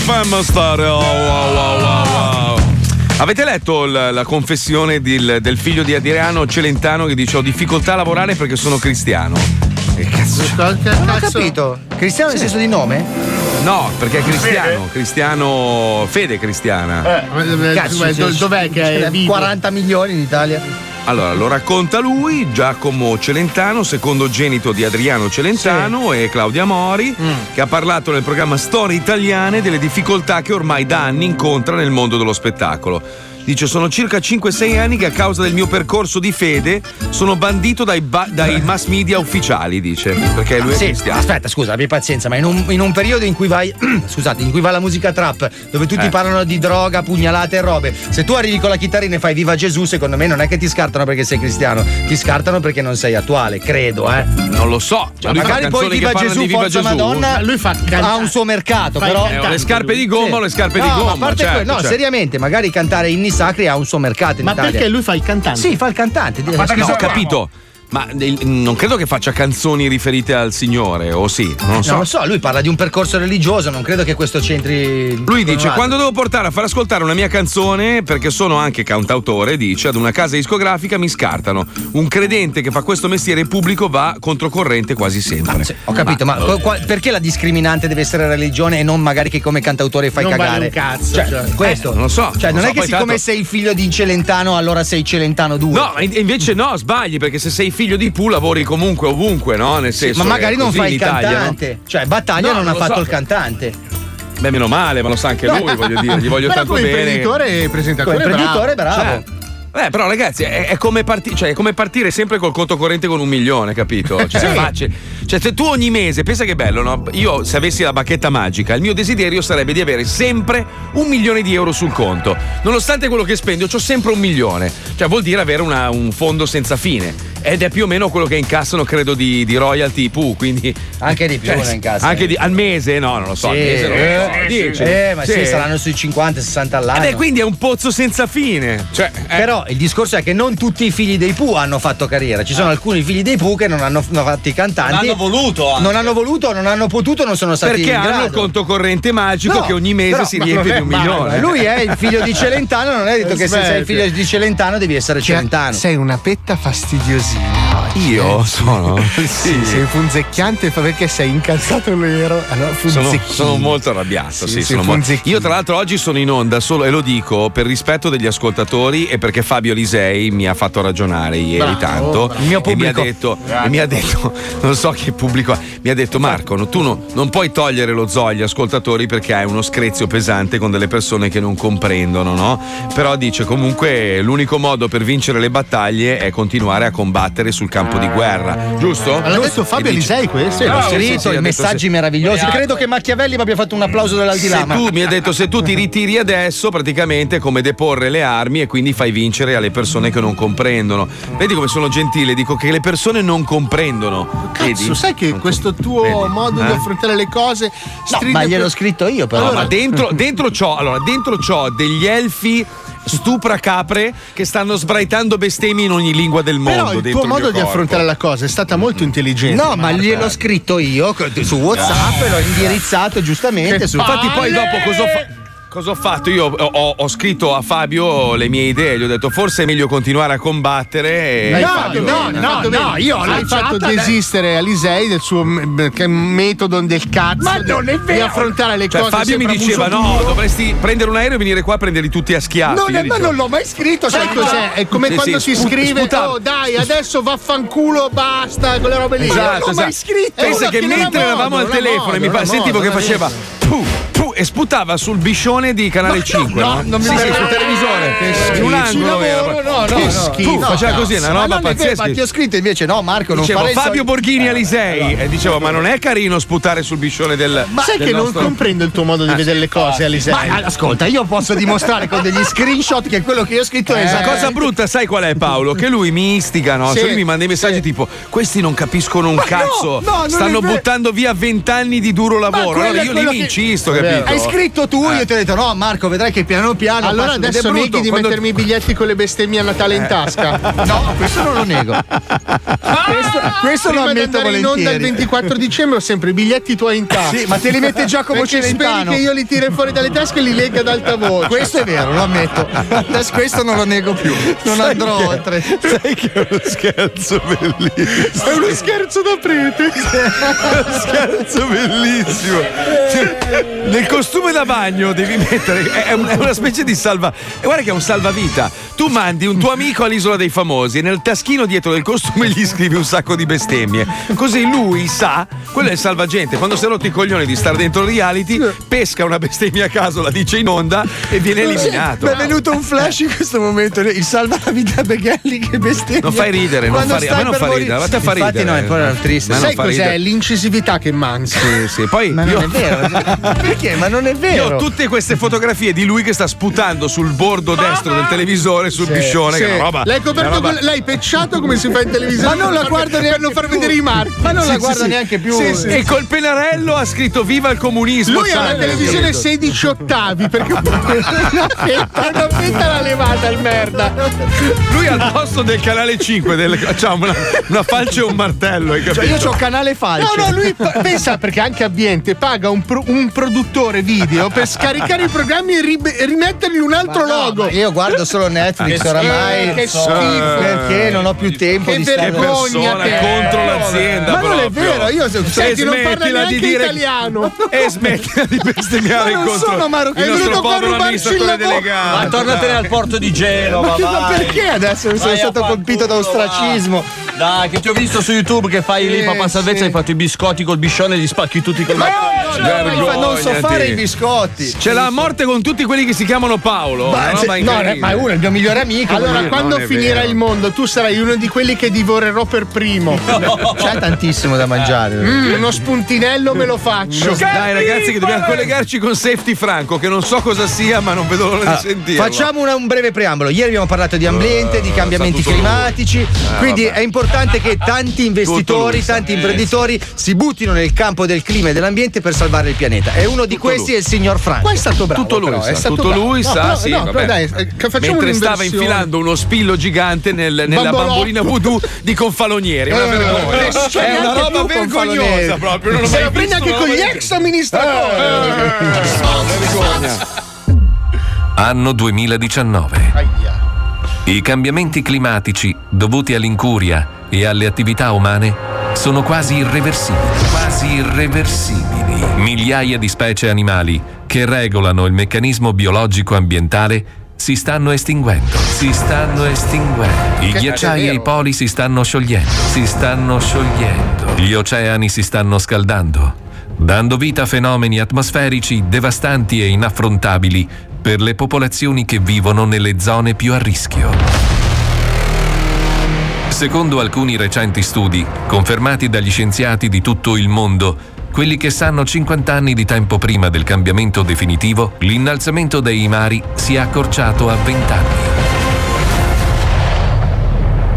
FM stereo. Wow, wow, wow, wow. Avete letto l- la confessione del, del figlio di Adriano Celentano che dice ho difficoltà a lavorare perché sono cristiano? Che cazzo? Non ho capito. Cristiano nel senso di nome? No, perché è cristiano, cristiano, fede cristiana. Cazzo, sì, dov'è che è vivo? 40 milioni in Italia. Allora, lo racconta lui, Giacomo Celentano, secondogenito di Adriano Celentano e Claudia Mori, che ha parlato nel programma Storie Italiane delle difficoltà che ormai da anni incontra nel mondo dello spettacolo. Dice: Sono circa 5-6 anni che a causa del mio percorso di fede sono bandito dai, ba- dai mass media ufficiali. Dice perché lui è Sì, cristiano. aspetta, scusa, abbi pazienza, ma in un, in un periodo in cui vai. [CLEARS THROAT] scusate, in cui va la musica trap, dove tutti Eh. parlano di droga, pugnalate e robe. Se tu arrivi con la chitarrina e fai Viva Gesù, secondo me non è che ti scartano perché sei cristiano, ti scartano perché non sei attuale, credo, eh. Non lo so. Cioè, magari poi Viva Gesù, di Viva Forza Gesù. Madonna, lui fa ha un suo mercato, fa il però. Eh, le scarpe di gomma o le scarpe di no, gomma? Ma a parte certo, quello, no, certo. seriamente, magari cantare inni sacri ha un suo mercato in Ma Italia. perché lui fa il cantante? Sì, fa il cantante. No, ho capito. Ma non credo che faccia canzoni riferite al Signore, o sì? Non lo Non so. lo so, lui parla di un percorso religioso, non credo che questo c'entri. Lui dice: Quando devo portare a far ascoltare una mia canzone, perché sono anche cantautore, dice ad una casa discografica mi scartano. Un credente che fa questo mestiere pubblico va controcorrente quasi sempre. Ho capito, ma, qua- qua- perché la discriminante deve essere religione e non magari che come cantautore fai Non vale cagare? un cazzo, Cioè, cioè. questo. Eh, non lo so. Cioè, non non, lo è so, che siccome tanto- sei figlio di Celentano, allora sei Celentano 2. No, ma in- invece no, sbagli, perché se sei figlio di Pooh lavori comunque ovunque, no? Nel senso. ma magari è non fai in il Italia, no? cantante. Cioè, Battaglia No, non, non ha fatto so. il cantante. Beh, meno male, ma lo sa anche lui, voglio dire, gli voglio Però tanto come bene. imprenditore e presentatore Come imprenditore, bravo. bravo. Cioè, Eh, però ragazzi, è, è come parti- cioè, è come partire sempre col conto corrente con un milione, capito? [LAUGHS] Cioè, Sì. è facile. Cioè, se tu ogni mese, pensa che bello, no? Io, se avessi la bacchetta magica, il mio desiderio sarebbe di avere sempre un milione di euro sul conto. Nonostante quello che spendo, ho sempre un milione. Cioè, vuol dire avere una- un fondo senza fine. Ed è più o meno quello che incassano, credo, di, di royalty Pooh, quindi. Anche di più Cioè, ne incassa. Anche di- al mese? No, non lo so. Sì, al mese non lo so. eh, Dici? eh, ma sì, Sì. saranno sui 50-60 all'anno. Ed è quindi è un pozzo senza fine. Cioè, eh. Però il discorso è che non tutti i figli dei Pooh hanno fatto carriera. Ci sono alcuni figli dei Pooh che non hanno fatto i cantanti. Non hanno voluto anche. Non hanno voluto, non hanno potuto, non sono stati Perché in hanno il conto corrente magico No, che ogni mese però- si riempie di un male. milione. Lui è il figlio di Celentano, non è detto che se sei il figlio di Celentano devi essere Cioè, Celentano. sei una petta fastidiosina. Io sono. [LAUGHS] Sì, sei funzecchiante perché sei incazzato nero. Allora, Sono, sono molto arrabbiato. Sì, Sì, sì, sono mo- funzecchino. Io, tra l'altro, oggi sono in onda solo e lo dico per rispetto degli ascoltatori e perché Fabio Lisei mi ha fatto ragionare ieri Bravo. tanto. Il mio E mi ha pubblico. detto, e mi ha detto, [LAUGHS] non so che pubblico ha, mi ha detto Marco, no, tu no- non puoi togliere lo zoo agli ascoltatori perché hai uno screzio pesante con delle persone che non comprendono, no? Però dice comunque l'unico modo per vincere le battaglie è continuare a combattere sul campo di guerra, giusto? Ma l'ha detto Fabio Alisei questo? Sì, l'ho Bravo, scritto, sì, sì, i messaggi sì. meravigliosi. Credo che Machiavelli mi abbia fatto un applauso dall'aldilà. Se tu mi ha detto se tu ti ritiri adesso, praticamente è come deporre le armi e quindi fai vincere alle persone che non comprendono. Vedi come sono gentile, dico che le persone non comprendono. Vedi? Cazzo, sai che questo tuo Vedi? modo di Eh? affrontare le cose stride ma gliel'ho per- scritto io, però. No, ma dentro, [LAUGHS] dentro c'ho, allora, dentro c'ho degli elfi stupra capre che stanno sbraitando bestemmie in ogni lingua del mondo. Però il tuo modo di affrontare la cosa è stata molto intelligente. No, ma gliel'ho scritto io su WhatsApp, l'ho indirizzato giustamente Che su Infatti, poi dopo cosa ho fatto? Cosa ho fatto? Io ho, ho- scritto a Fabio le mie idee, gli ho detto forse è meglio continuare a combattere. Fatto Fabio- no, no, no, bene. io ho hai lanciato fatto desistere Alisei del suo metodo del cazzo Ma non è di vero. affrontare le Cioè, cose Fabio mi diceva: no, duro. dovresti prendere un aereo e venire qua a prenderli tutti a schiaffi. Non, è- ma dicevo, non l'ho mai scritto. Sai cos'è? È come Sì, quando sì, si sput- scrive sputava. Oh dai adesso vaffanculo Basta quelle robe lì Esatto, Non l'ho mai esatto. scritto Pensa che mentre eravamo al telefono e mi sentivo che faceva puh, e sputava sul biscione di Canale 5. no, no? non mi sì, sì, sul televisore. Che in schifo. un angolo lavoro, no, no, Che schifo. No, faceva no, così, una roba pazzesca. ma ti ho scritto invece no Marco non Dicevo Fabio Borghini Alisei e dicevo ma non è carino sputare sul biscione del Ma sai che non comprendo il tuo modo di vedere le cose Alisei Ma ascolta, io posso [LAUGHS] dimostrare con degli screenshot che quello che io ho scritto è La esatto. cosa brutta, sai qual è Paolo? Che lui mi istiga, no? Cioè lui mi manda i messaggi tipo: questi non capiscono un cazzo, stanno buttando via vent'anni di duro lavoro. Allora io lì quello mi incisto, È vero, Hai scritto tu, io ti ho detto no, Marco, vedrai che piano piano. Allora adesso è neghi di quando- mettermi i biglietti con le bestemmie a Natale in tasca? [LAUGHS] No, questo non lo nego. Questo, questo lo Prima di ammetto andare in onda il volentieri. 24 dicembre ho sempre i biglietti tuoi in tasca. Sì, ma te li mette Giacomo Perché Celentano. speri che io li tiri fuori dalle tasche e li legga ad alta voce. Questo è vero, lo ammetto. Adesso questo non lo nego più. Non Sai andrò che- oltre. Sai che è uno scherzo bellissimo. È uno scherzo da prete. uno scherzo bellissimo. Nel costume da bagno devi mettere. È, è una specie di salva. e Guarda che è un salvavita. Tu mandi un tuo amico all'isola dei famosi e nel taschino dietro del costume gli scrivi un sacco di bestemmie. Così lui sa, quello è il salvagente. Quando si è rotto i coglioni di stare dentro il reality, pesca una bestemmia a caso, la dice in onda e viene eliminato. Mi è venuto un flash in questo momento. Il salva la vita Beghelli che bestemmia. Non fai ridere, non Quando fa ri- a me stai non fa morire- ridere, a te fa Infatti ridere. no, è un po' triste. Ma Sai cos'è? ridere. L'incisività che manca. Sì, sì. Poi Ma non io- è vero. [LAUGHS] Perché? Ma non è Io vero. ho tutte queste fotografie di lui che sta sputando sul bordo destro del televisore, sul piscione, Sì. che è una roba. L'hai coperto roba- con- l'hai pecciato come si fa in televisione. Ma non la per- guardo per neanche non far vedere i marchi. Ma non la Sì, guarda sì, sì. neanche più. Sì, sì. E col pennarello ha scritto Viva il comunismo. Lui ha la televisione 16 ottavi perché [LAUGHS] una fetta, una fetta l'ha levata il merda. Lui al posto del canale 5 del, c'ha una, una falce e un martello. Hai capito? Cioè, io ho canale falce. No, no, lui pensa perché anche Ambiente paga un, pro- un produttore video per scaricare i programmi e e rimettergli un altro No, logo. io guardo solo Netflix Che oramai. schifo, che schifo. Perché non ho più tempo Che di stare persona te. contro l'azienda. Ma non è proprio. vero, io se- Senti, non neanche di dire- italiano. [LAUGHS] E smettila di bestemmiare Ma non contro sono marocchino, è venuto qua a rubarci il lavoro. Ma tornatene al porto di Genova. Ma, che- perché adesso sono stato colpito da ostracismo? Dai, che ti ho visto su YouTube che fai lì papà salvezza sì. hai fatto i biscotti col biscione e li spacchi tutti col Ma no, no, no, non so fare i biscotti. Ce l'ha a morte con tutti quelli che si chiamano Paolo. Ma, se- no, ma è uno, è il mio migliore amico. Allora, quando finirà vero. il mondo, tu sarai uno di quelli che divorerò per primo. [LAUGHS] C'è tantissimo da mangiare. Mm, uno spuntinello me lo faccio. Dai ragazzi che dobbiamo collegarci con Safety Franco che non so cosa sia ma non vedo l'ora di sentirlo. facciamo una- un breve preambolo. Ieri abbiamo parlato di ambiente, di cambiamenti climatici. quindi vabbè. è importante che tanti investitori, tanti imprenditori si buttino nel campo del clima e dell'ambiente per salvare il pianeta. E uno di questi lui. è il signor Franco. Qua è stato bravo. tutto lui però, sa, è stato tutto bravo. lui No, sa, però- sì, no, dai, eh, Mentre stava infilando uno spillo gigante nel- nella Bambolotto. bambolina voodoo di Confalonieri. È una Eh, vergogna. eh, È una roba vergognosa proprio. Non Se prendi visto anche con gli ex amministratori. Anno 2019. I cambiamenti climatici dovuti all'incuria e alle attività umane sono quasi irreversibili. Quasi irreversibili. Migliaia di specie animali che regolano il meccanismo biologico ambientale si stanno estinguendo. Si stanno estinguendo. I ghiacciai e i poli si stanno sciogliendo. Si stanno sciogliendo. Gli oceani si stanno scaldando, dando vita a fenomeni atmosferici devastanti e inaffrontabili per le popolazioni che vivono nelle zone più a rischio. Secondo alcuni recenti studi, confermati dagli scienziati di tutto il mondo, quelli che sanno 50 anni di tempo prima del cambiamento definitivo, l'innalzamento dei mari si è accorciato a 20 anni.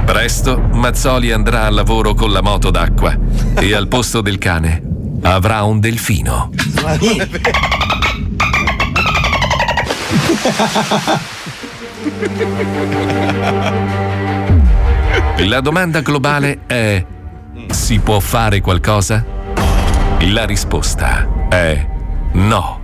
Presto Mazzoli andrà al lavoro con la moto d'acqua e al posto del cane avrà un delfino. La domanda globale è: si può fare qualcosa? La risposta è no.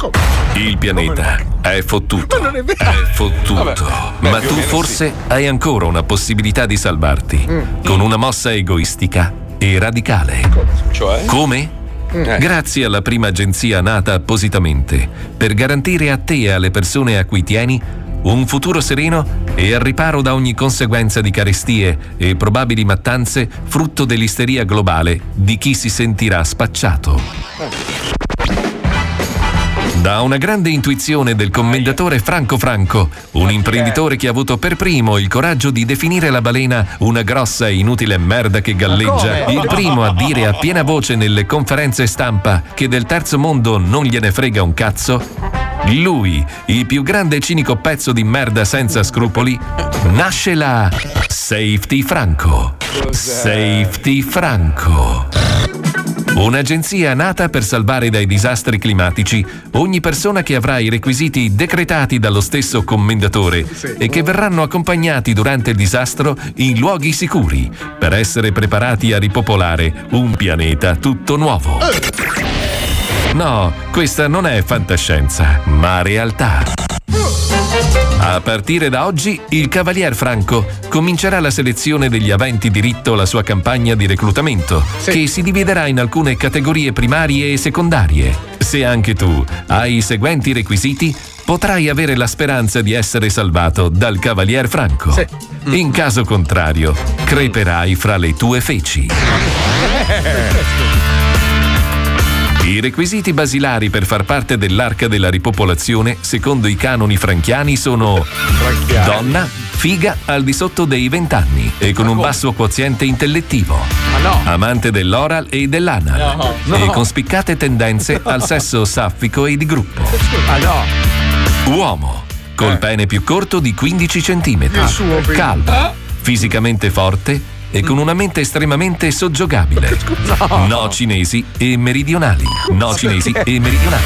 Il pianeta è fottuto. È fottuto. Ma tu forse hai ancora una possibilità di salvarti con una mossa egoistica e radicale. Cioè? Come? Eh. Grazie alla prima agenzia nata appositamente per garantire a te e alle persone a cui tieni un futuro sereno e al riparo da ogni conseguenza di carestie e probabili mattanze frutto dell'isteria globale di chi si sentirà spacciato. Da una grande intuizione del commendatore Franco Franco, un imprenditore che ha avuto per primo il coraggio di definire la balena una grossa e inutile merda che galleggia, il primo a dire a piena voce nelle conferenze stampa che del terzo mondo non gliene frega un cazzo, lui, il più grande e cinico pezzo di merda senza scrupoli, nasce la Safety Franco. Safety Franco. Un'agenzia nata per salvare dai disastri climatici ogni persona che avrà i requisiti decretati dallo stesso commendatore e che verranno accompagnati durante il disastro in luoghi sicuri per essere preparati a ripopolare un pianeta tutto nuovo. No, questa non è fantascienza, ma realtà. A partire da oggi, il Cavalier Franco comincerà la selezione degli aventi diritto alla sua campagna di reclutamento, che si dividerà in alcune categorie primarie e secondarie. Se anche tu hai i seguenti requisiti, potrai avere la speranza di essere salvato dal Cavalier Franco. In caso contrario, creperai fra le tue feci. [LAUGHS] I requisiti basilari per far parte dell'arca della ripopolazione, secondo i canoni franchiani, sono donna, figa al di sotto dei 20 anni e con un basso quoziente intellettivo, amante dell'oral e dell'anal. No, e no. con spiccate tendenze al sesso saffico e di gruppo. Uomo, col pene più corto di 15 cm, calvo, fisicamente forte e con una mente estremamente soggiogabile. [LAUGHS] No. No cinesi e meridionali. No cinesi e meridionali.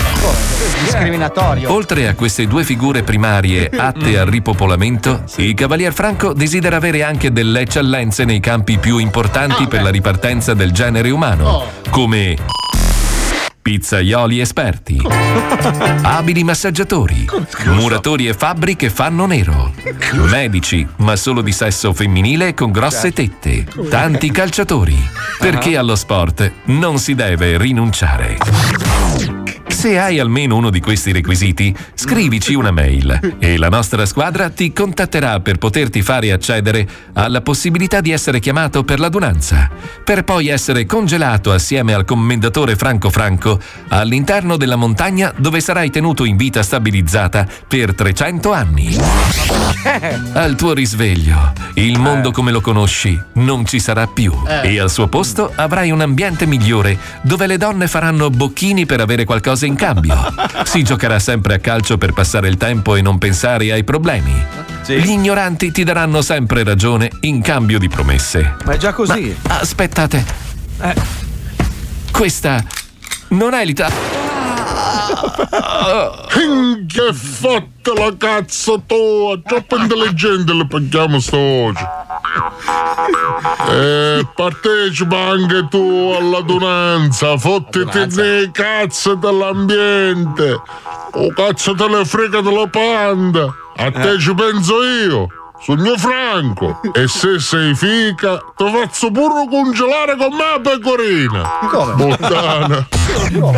Discriminatorio. Oltre a queste due figure primarie atte al ripopolamento, il Cavalier Franco desidera avere anche delle eccellenze nei campi più importanti per la ripartenza del genere umano, come pizzaioli esperti, abili massaggiatori, muratori e fabbri che fanno nero, medici, ma solo di sesso femminile con grosse tette, tanti calciatori, perché allo sport non si deve rinunciare. Se hai almeno uno di questi requisiti, scrivici una mail e la nostra squadra ti contatterà per poterti fare accedere alla possibilità di essere chiamato per l'adunanza, per poi essere congelato assieme al commendatore Franco Franco all'interno della montagna dove sarai tenuto in vita stabilizzata per 300 anni. Al tuo risveglio, il mondo come lo conosci non ci sarà più Eh. e al suo posto avrai un ambiente migliore dove le donne faranno bocchini per avere qualcosa in cambio. Si giocherà sempre a calcio per passare il tempo e non pensare ai problemi. Gli ignoranti ti daranno sempre ragione in cambio di promesse. Ma è già così. Ma, aspettate. Questa non è l'Italia. Che fatta la cazzo tua! Troppo intelligente le paghiamo sto oggi. E partecipa anche tu all'adunanza, fottiti nei cazzo dell'ambiente. O cazzo te le frega della panda. A te ci penso io. Sogno Franco e se sei fica ti faccio pure congelare con me pecorina Come? Bottana No!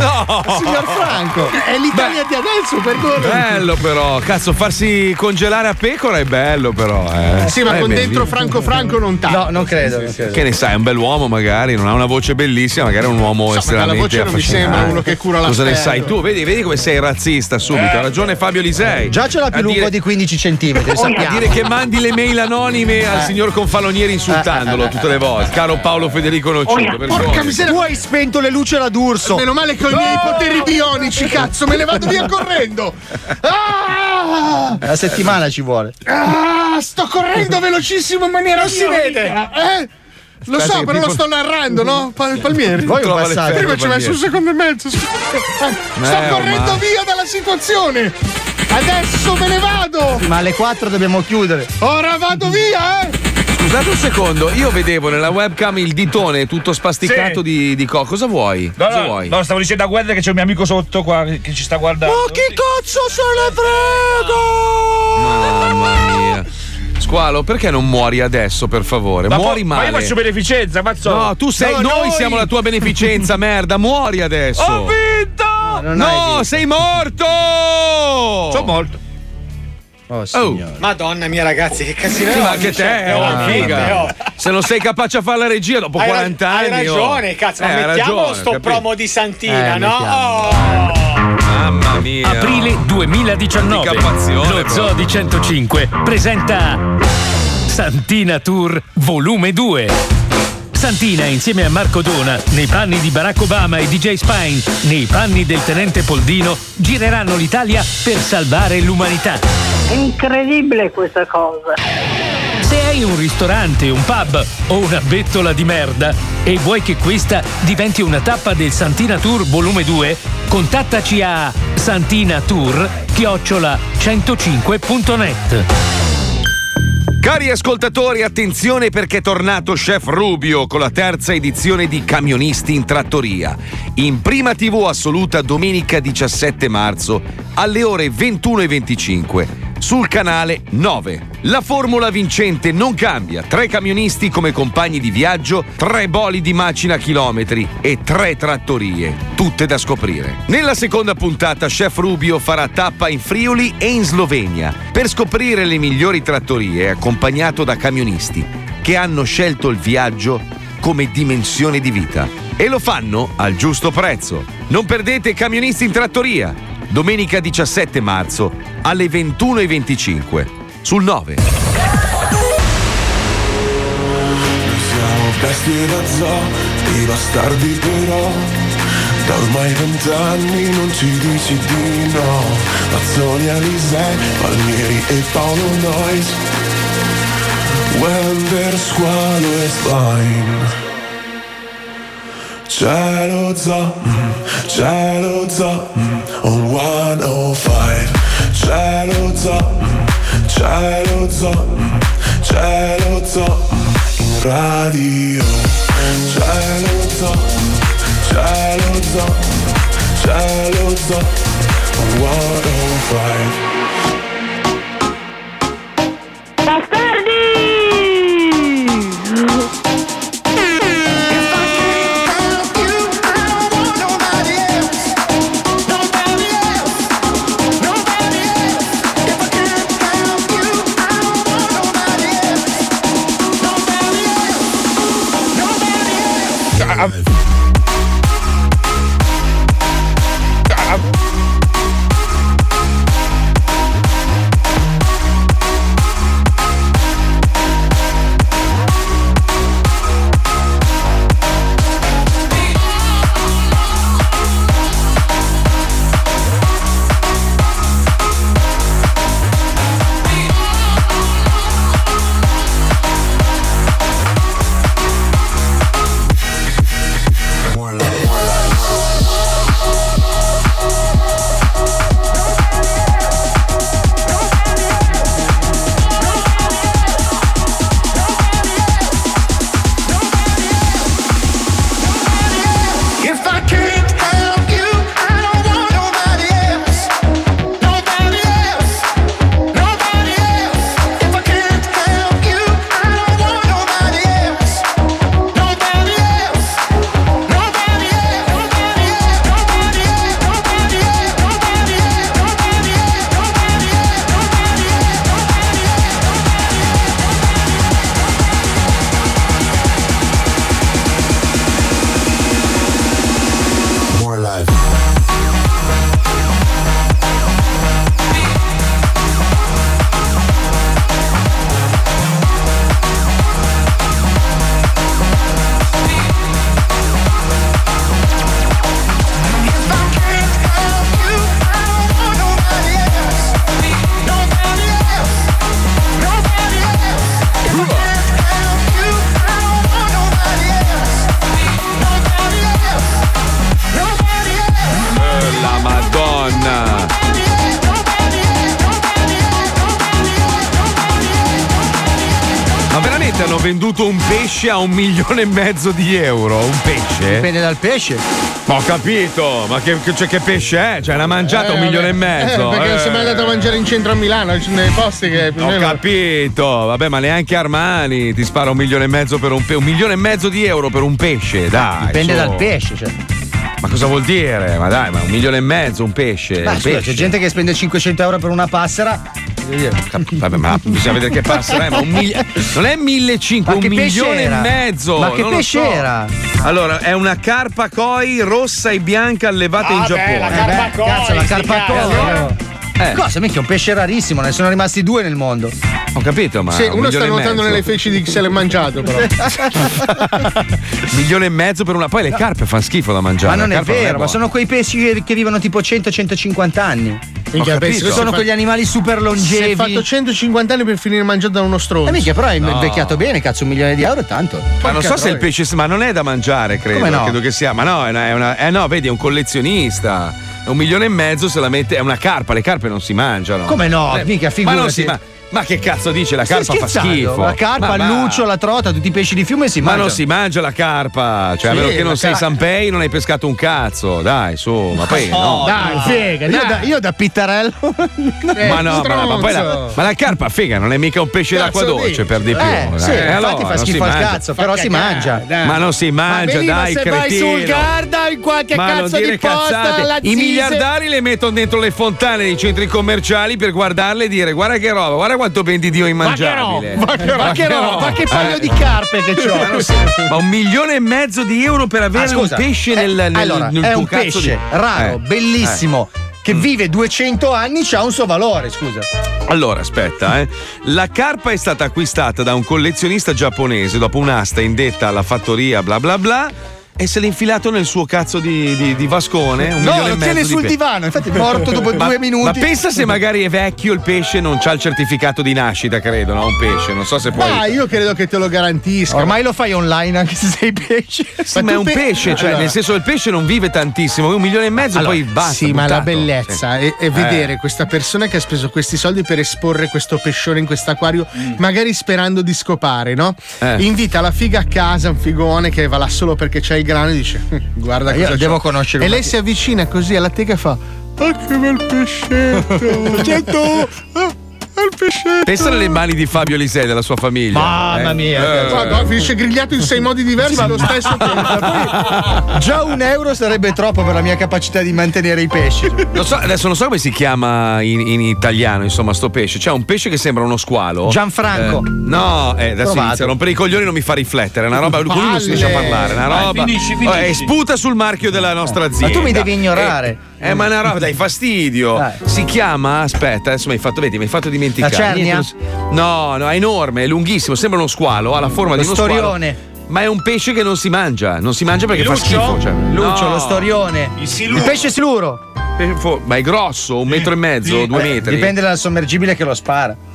Signor Franco, è l'Italia di adesso, percorre. Bello però, cazzo, farsi congelare a pecora è bello però. Eh. Sì, ma Eh, con beh, dentro. Franco Franco non tanto. No, non credo, non credo. Che ne sai, è un bell'uomo magari, non ha una voce bellissima, magari è un uomo So, estremamente voce non mi sembra uno che cura la Cosa ne sai tu? Vedi, vedi come sei razzista subito. Ha ragione Fabio Lisei. Già ce l'ha più A lungo dire- di 15 cm, a sappiamo. dire che mandi le mail anonime al Eh. signor Confalonieri insultandolo tutte le volte. Caro Paolo Federico Nocito. Porca miseria! Tu hai spento le luci alla D'Urso. Meno male che ho i miei poteri bionici, cazzo, me ne vado via correndo! Ah! La settimana ci vuole. Ah, sto correndo velocissimo in maniera Non si vede. Eh? Lo Aspetta so, però lo tipo- sto narrando, no? Pa- Palmieri. Voi un passaggio. Prima ci ho messo un secondo e mezzo. Eh, Sto Eh, correndo ormai. via dalla situazione. Adesso me ne vado. Ma alle 4 dobbiamo chiudere. Ora vado via, eh. Scusate un secondo, io vedevo nella webcam il ditone tutto spasticato di, di co. Cosa vuoi? No, Cosa no, vuoi? no, stavo dicendo a guarda che c'è un mio amico sotto qua che ci sta guardando. Ma chi cazzo se ne frega? Mamma mia. Squalo, perché non muori adesso, per favore? Ma muori po- male. Ma io faccio beneficenza, mazzo. No, tu sei. No, noi, siamo la tua beneficenza, [LAUGHS] merda. Muori adesso. Ho vinto! No, sei morto! Sono morto. Oh, Madonna mia, ragazzi, che casino. Sì, ma anche te, oh, figa. Se non sei capace a fare la regia dopo Hai ra- 40 anni. Hai oh. ragione, cazzo, ma Eh, mettiamo ragione, sto capito? promo di Santina, Eh, no? Oh. Mamma mia. Aprile 2019. Handicappazione, Lo. Zoo di 105 presenta Santina Tour Volume 2. Santina insieme a Marco Dona, nei panni di Barack Obama e DJ Spine, nei panni del tenente Poldino, gireranno l'Italia per salvare l'umanità. Incredibile questa cosa. Se hai un ristorante, un pub o una bettola di merda e vuoi che questa diventi una tappa del Santina Tour volume 2, contattaci a santinatour chiocciola 105.net. Cari ascoltatori, attenzione perché è tornato Chef Rubio con la terza edizione di Camionisti in Trattoria. In prima TV assoluta domenica 17 marzo alle ore 21.25 sul canale 9. La formula vincente non cambia. Tre camionisti come compagni di viaggio, tre boli di macina chilometri e tre trattorie, tutte da scoprire. Nella seconda puntata Chef Rubio farà tappa in Friuli e in Slovenia per scoprire le migliori trattorie accompagnato da camionisti che hanno scelto il viaggio come dimensione di vita. E lo fanno al giusto prezzo. Non perdete Camionisti in Trattoria, domenica 17 marzo alle 21.25 sul 9. Siamo bestie da zoo, i bastardi però. Da ormai vent'anni non ci dici di no. Mazzoni, Alisei, Palmieri e Paolo Noyes. When der squalo is fine Childhood's up, on 105. Childhood's up, mm, radio. Childhood's up, mm, on 105. Pesce a un milione e mezzo di euro? Un pesce? Dipende dal pesce. Ma ho capito, ma che, che- cioè, che pesce è? Cioè, una mangiata Eh, un milione e mezzo. Eh, perché eh. sei mai andato a mangiare in centro a Milano, dei posti che Ho meno. capito, vabbè, ma neanche Armani ti spara un milione e mezzo per un pesce. Un milione e mezzo di euro per un pesce, dai. Dipende su. dal pesce, cioè. Ma cosa vuol dire? Ma dai, ma un milione e mezzo un pesce. Ma un scusa, pesce. c'è gente che spende 500 euro per una passera. Dire. Vabbè, ma bisogna vedere che passa, eh, ma un miglia- non è 1500, Ma un milione era? e mezzo. Ma che pesce so. era? Allora, è una carpa koi rossa e bianca allevata in Ah, beh, Giappone. la carpa Eh beh, cazzo, la carpa koi. Eh. Cosa? Mica è un pesce rarissimo, ne sono rimasti due nel mondo. Ho capito, ma. Sì, un uno sta nuotando nelle feci di chi se l'è mangiato, però. [LAUGHS] Milione e mezzo per una. Poi le carpe fanno schifo da mangiare. ma non è vero, ma buona. sono quei pesci che, vivono tipo 100-150 anni. Minchia, capito. penso- Sono quegli animali super Si è longevi. fatto 150 anni per finire mangiato da uno stronzo. Eh, minchia, però è No. invecchiato bene, cazzo, un milione di euro è tanto. Ma non so se il pesce. Ma non è da mangiare, credo. Come no? Credo che sia. Ma no, è una, è una- eh no, vedi, è un collezionista. Un milione e mezzo se la mette. È una carpa, le carpe non si mangiano. Come no? Eh, Mica, Ma non figurati. si ma, ma che cazzo dice? La carpa fa schifo. La carpa, Ma luccio, la trota, tutti i pesci di fiume si Ma mangiano. non si mangia la carpa, cioè a Sì, meno che non sei car- Sanpei non hai pescato un cazzo, dai, su, ma poi no. dai, figa. Io da, io da pittarello. [LAUGHS] Ma no, ma, ma poi la, ma la carpa figa non è mica un pesce d'acqua Cazzo dolce dici? per di più. Eh, dai. sì, Eh, infatti allora, fa non si schifo al mangia. cazzo, però si mangia. Ma non si mangia, dai, se vai cretino. sul Garda in qualche Ma cazzo di posta I miliardari le mettono dentro le fontane dei centri commerciali per guardarle e dire guarda che roba, guarda quanto vendi Dio immangiabile. Ma che ma che roba, ma che paio Eh. di carpe che c'ho. Ma, un milione e mezzo di euro per avere Ah, scusa, un pesce eh, nel, nel, allora, nel è tuo un cazzo pesce di... raro, Eh. bellissimo, che vive 200 anni, c'ha un suo valore, scusa. Allora, aspetta, eh. La carpa è stata acquistata da un collezionista giapponese dopo un'asta indetta alla fattoria bla bla bla e se l'è infilato nel suo cazzo di, di- di vascone. Un No, lo tiene di sul pe- divano, infatti è morto dopo [LAUGHS] Ma- due minuti. Ma pensa se magari è vecchio il pesce e non c'ha il certificato di nascita, credo, no? Un pesce, non so se puoi. Ma io credo che te lo garantisca. Ormai lo fai online anche se sei pesce. Sì, ma è tu un pe- pesce, cioè Allora. nel senso il pesce non vive tantissimo, un milione e mezzo Allora, poi basta. Sì, ma la buttato. bellezza Sì. è, è Eh. vedere questa persona che ha speso questi soldi per esporre questo pescione in quest'acquario, magari sperando di scopare, no? Eh. Invita la figa a casa, un figone che va là solo perché c'è il grano e dice: "Hm, [LAUGHS] Guarda cosa devo c'ho." conoscere E lei si avvicina così alla teca e fa: Ah, che bel pescetto! [LAUGHS] Certo! Ah, bel pescetto! Pensa nelle mani di Fabio Lisei della sua famiglia. Mamma eh. mia. Eh. Guarda, finisce grigliato in sei modi diversi allo stesso [LAUGHS] tempo. Già un euro sarebbe troppo per la mia capacità di mantenere i pesci. Lo so, adesso non so come si chiama in, in italiano, insomma, sto pesce. C'è un pesce che sembra uno squalo. Gianfranco. Eh, no, eh, adesso Provato. inizia a rompere i coglioni non mi fa riflettere. È una roba, con lui non si riesce a parlare. Una Vai, roba. finisci, finisci. Eh, sputa sul marchio della nostra azienda. Ma tu mi devi ignorare. Eh, eh, ma è una roba, dai fastidio. Dai. Si chiama, aspetta, adesso mi hai fatto, vedi, mi hai fatto dimenticare. La cernia? No, no, è enorme, è lunghissimo, sembra uno squalo, ha la forma Lo di uno squalo. storione. Ma è un pesce che non si mangia, non si mangia perché Il fa schifo. Cioè. Lucio, No. lo storione. Il Il siluro. pesce siluro. Pesce fo- Ma è grosso, un metro e mezzo, due Eh, metri. Dipende dal sommergibile che lo spara. [LAUGHS]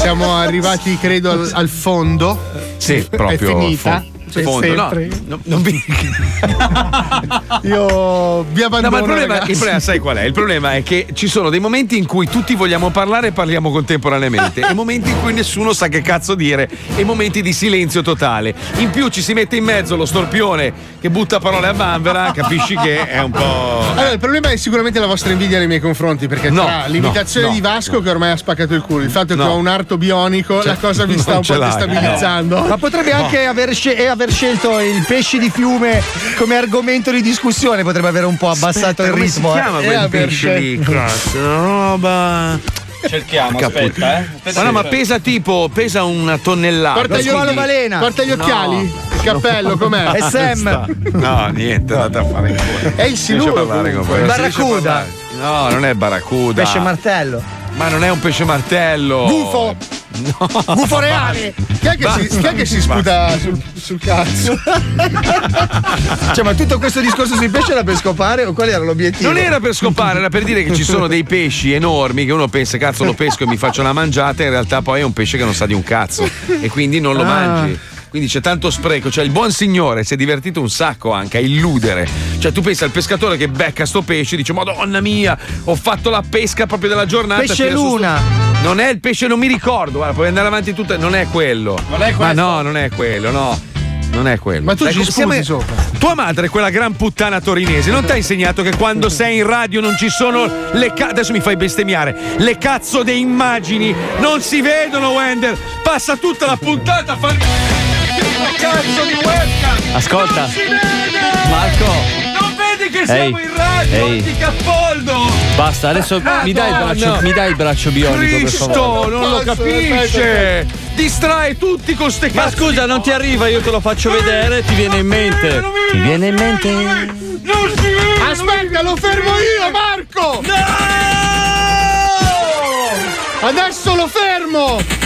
Siamo arrivati, credo, al, al fondo. Sì, proprio. È finita. fo- C'è fondo. No, no, non vi- [LAUGHS] Io vi No, abbandono. ma il problema, il problema, sai qual è? Il problema è che ci sono dei momenti in cui tutti vogliamo parlare e parliamo contemporaneamente, e momenti in cui nessuno sa che cazzo dire, e momenti di silenzio totale. In più ci si mette in mezzo lo storpione che butta parole a vanvera, capisci che è un po'. Allora, il problema è sicuramente la vostra invidia nei miei confronti, perché No, tra l'imitazione no, di Vasco, che ormai ha spaccato il culo, il fatto No. che ho un arto bionico, la cosa vi [LAUGHS] sta un po' destabilizzando. Ma potrebbe anche aver, sce- e aver scelto il pesce di fiume come argomento di discussione, potrebbe aver un po' abbassato il Come ritmo. si eh. chiama Eh, quel pesce lì? Cazzo, una roba. Cerchiamo, Porca aspetta, eh. Aspetta Ma no, ma pesa tipo, pesa una tonnellata. Porta gli, squalo occhi- balena. porta gli No. occhiali, il cappello, com'è? È Sam. No, niente, andate a fare in. È il siluro. Il si barracuda. No, non è barracuda. Pesce martello. Ma non è un pesce martello. Gufo! Gufo reale. Chi è che si, chi è che si sputa sul, sul cazzo? [LAUGHS] Cioè, ma tutto questo discorso sui pesci era per scopare o qual era l'obiettivo? Non era per scopare, era per dire che ci sono dei pesci enormi che uno pensa cazzo lo pesco e mi faccio una mangiata, in realtà poi è un pesce che non sa di un cazzo e quindi non lo Ah. mangi. Quindi c'è tanto spreco, cioè il buon signore si è divertito un sacco anche a illudere. Cioè tu pensi al pescatore che becca sto pesce e dice Madonna mia, ho fatto la pesca proprio della giornata. Pesce su sto- luna. Non è il pesce, non mi ricordo, guarda, puoi andare avanti tutta, non è quello. Non è Ma questo? no, non è quello, no. Non è quello. Ma tu Dai, ci come siamo- sopra. tua madre, quella gran puttana torinese, non ti ha insegnato che quando sei in radio non ci sono le ca- adesso mi fai bestemmiare, le cazzo delle immagini non si vedono, Wender. Passa tutta la puntata a fare Ascolta. Marco. Non vedi che siamo Ehi. in radio? Ehi. Ti cappoldo! Basta, adesso mi dai il braccio, mi dai il braccio bionico, per Cristo, favore. non lo capisce! Distrae tutti con ste Ma cazzo scusa, di non ti arriva, io te lo faccio vedere, ti viene in mente. Ti viene in mente? Non si vede! Aspetta, lo fermo io, Marco! No! Adesso lo fermo!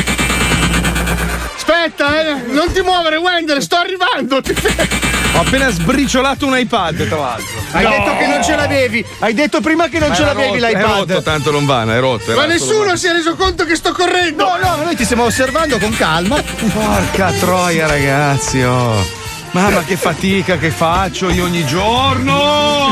Aspetta, eh! Non ti muovere, Wendell, sto arrivando! Ho appena sbriciolato un iPad, tra l'altro. Hai detto che non ce l'avevi. Hai detto prima che non Ma ce l'avevi rotto, È l'iPad. rotto, tanto non va, è rotto. Ma era nessuno solo- si è reso conto che sto correndo! No, no, noi ti stiamo osservando con calma. Porca troia, ragazzi, oh. Mamma che fatica che faccio io ogni giorno!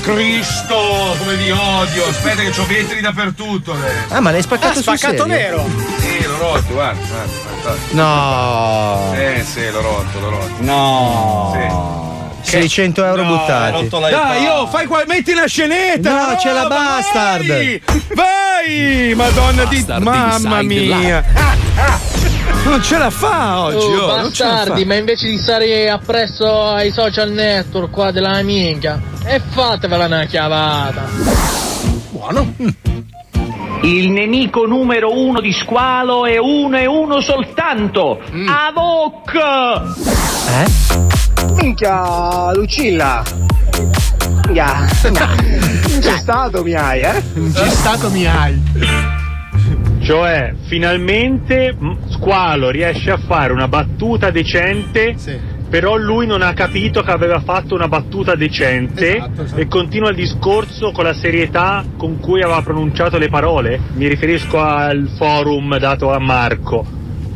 Cristo, come vi odio! Aspetta che ho vetri dappertutto adesso. Ah, ma l'hai spaccato Ah, spaccato serio? nero. Sì, l'ho rotto, guarda, guarda, guarda. No. Eh sì, l'ho rotto, l'ho rotto. No. 600 euro buttati. Dai, oh, fai qua, metti una scenetta! No, una c'è la bastard. Vai! Vai! Madonna di. Bastard Mamma mia! Non ce la fa oggi, Oh, oh, bastardi, ma invece di stare appresso ai social network qua della minchia, e fatevela una chiavata. Buono. Il nemico numero uno di squalo è uno e uno soltanto. Avoc! Minchia, Lucilla! Minchia! [LAUGHS] Non c'è stato, mi hai, eh? Non c'è stato, mi hai. Cioè, finalmente Squalo riesce a fare una battuta decente, però lui non ha capito che aveva fatto una battuta decente Esatto, esatto. e continua il discorso con la serietà con cui aveva pronunciato le parole. Mi riferisco al forum dato a Marco.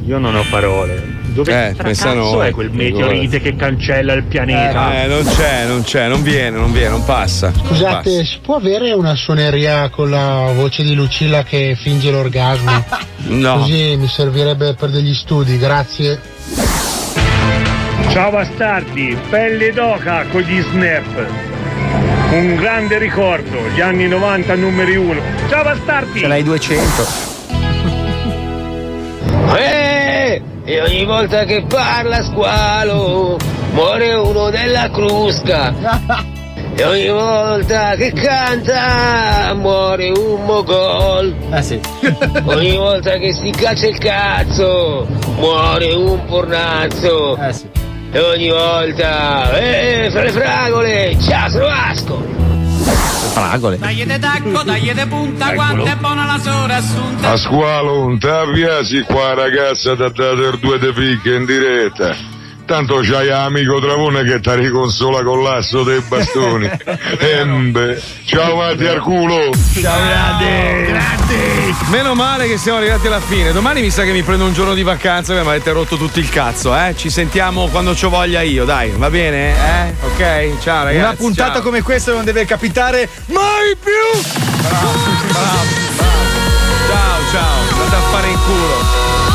Io non ho parole. Dove Eh, cazzo è quel meteorite che cancella il pianeta? Eh, non c'è, non c'è, non viene, non viene, non passa. Non Scusate, si può avere una suoneria con la voce di Lucilla che finge l'orgasmo? [LAUGHS] No. Così mi servirebbe per degli studi, grazie. Ciao bastardi, pelle d'oca con gli snap. Un grande ricordo, gli anni 90 numeri uno. Ciao bastardi! Ce l'hai 200. E ogni volta che parla squalo muore uno della crusca. [LAUGHS] E ogni volta che canta muore un mogol. Ah sì. [LAUGHS] Ogni volta che si caccia il cazzo muore un pornazzo. Eh sì. E ogni volta, eh, fra le fragole, ciao, sono Vasco. Fragole. Dai de tacco, dai de punta, quanto è buona la sora assunta. A squalo, non ti avviasi qua ragazza dato il due de picche in diretta. Tanto c'hai amico Travone che ti riconsola con l'asso dei bastoni. [LAUGHS] Embe. Ciao Matti al culo. Ciao grande! Grande! Meno male che siamo arrivati alla fine. Domani mi sa che mi prendo un giorno di vacanza perché mi avete rotto tutto il cazzo, eh? Ci sentiamo quando ci voglia io, dai, va bene? Eh? Ok? Ciao ragazzi. Una puntata ciao. come questa non deve capitare mai più. Ciao, ciao, andate a fare in culo.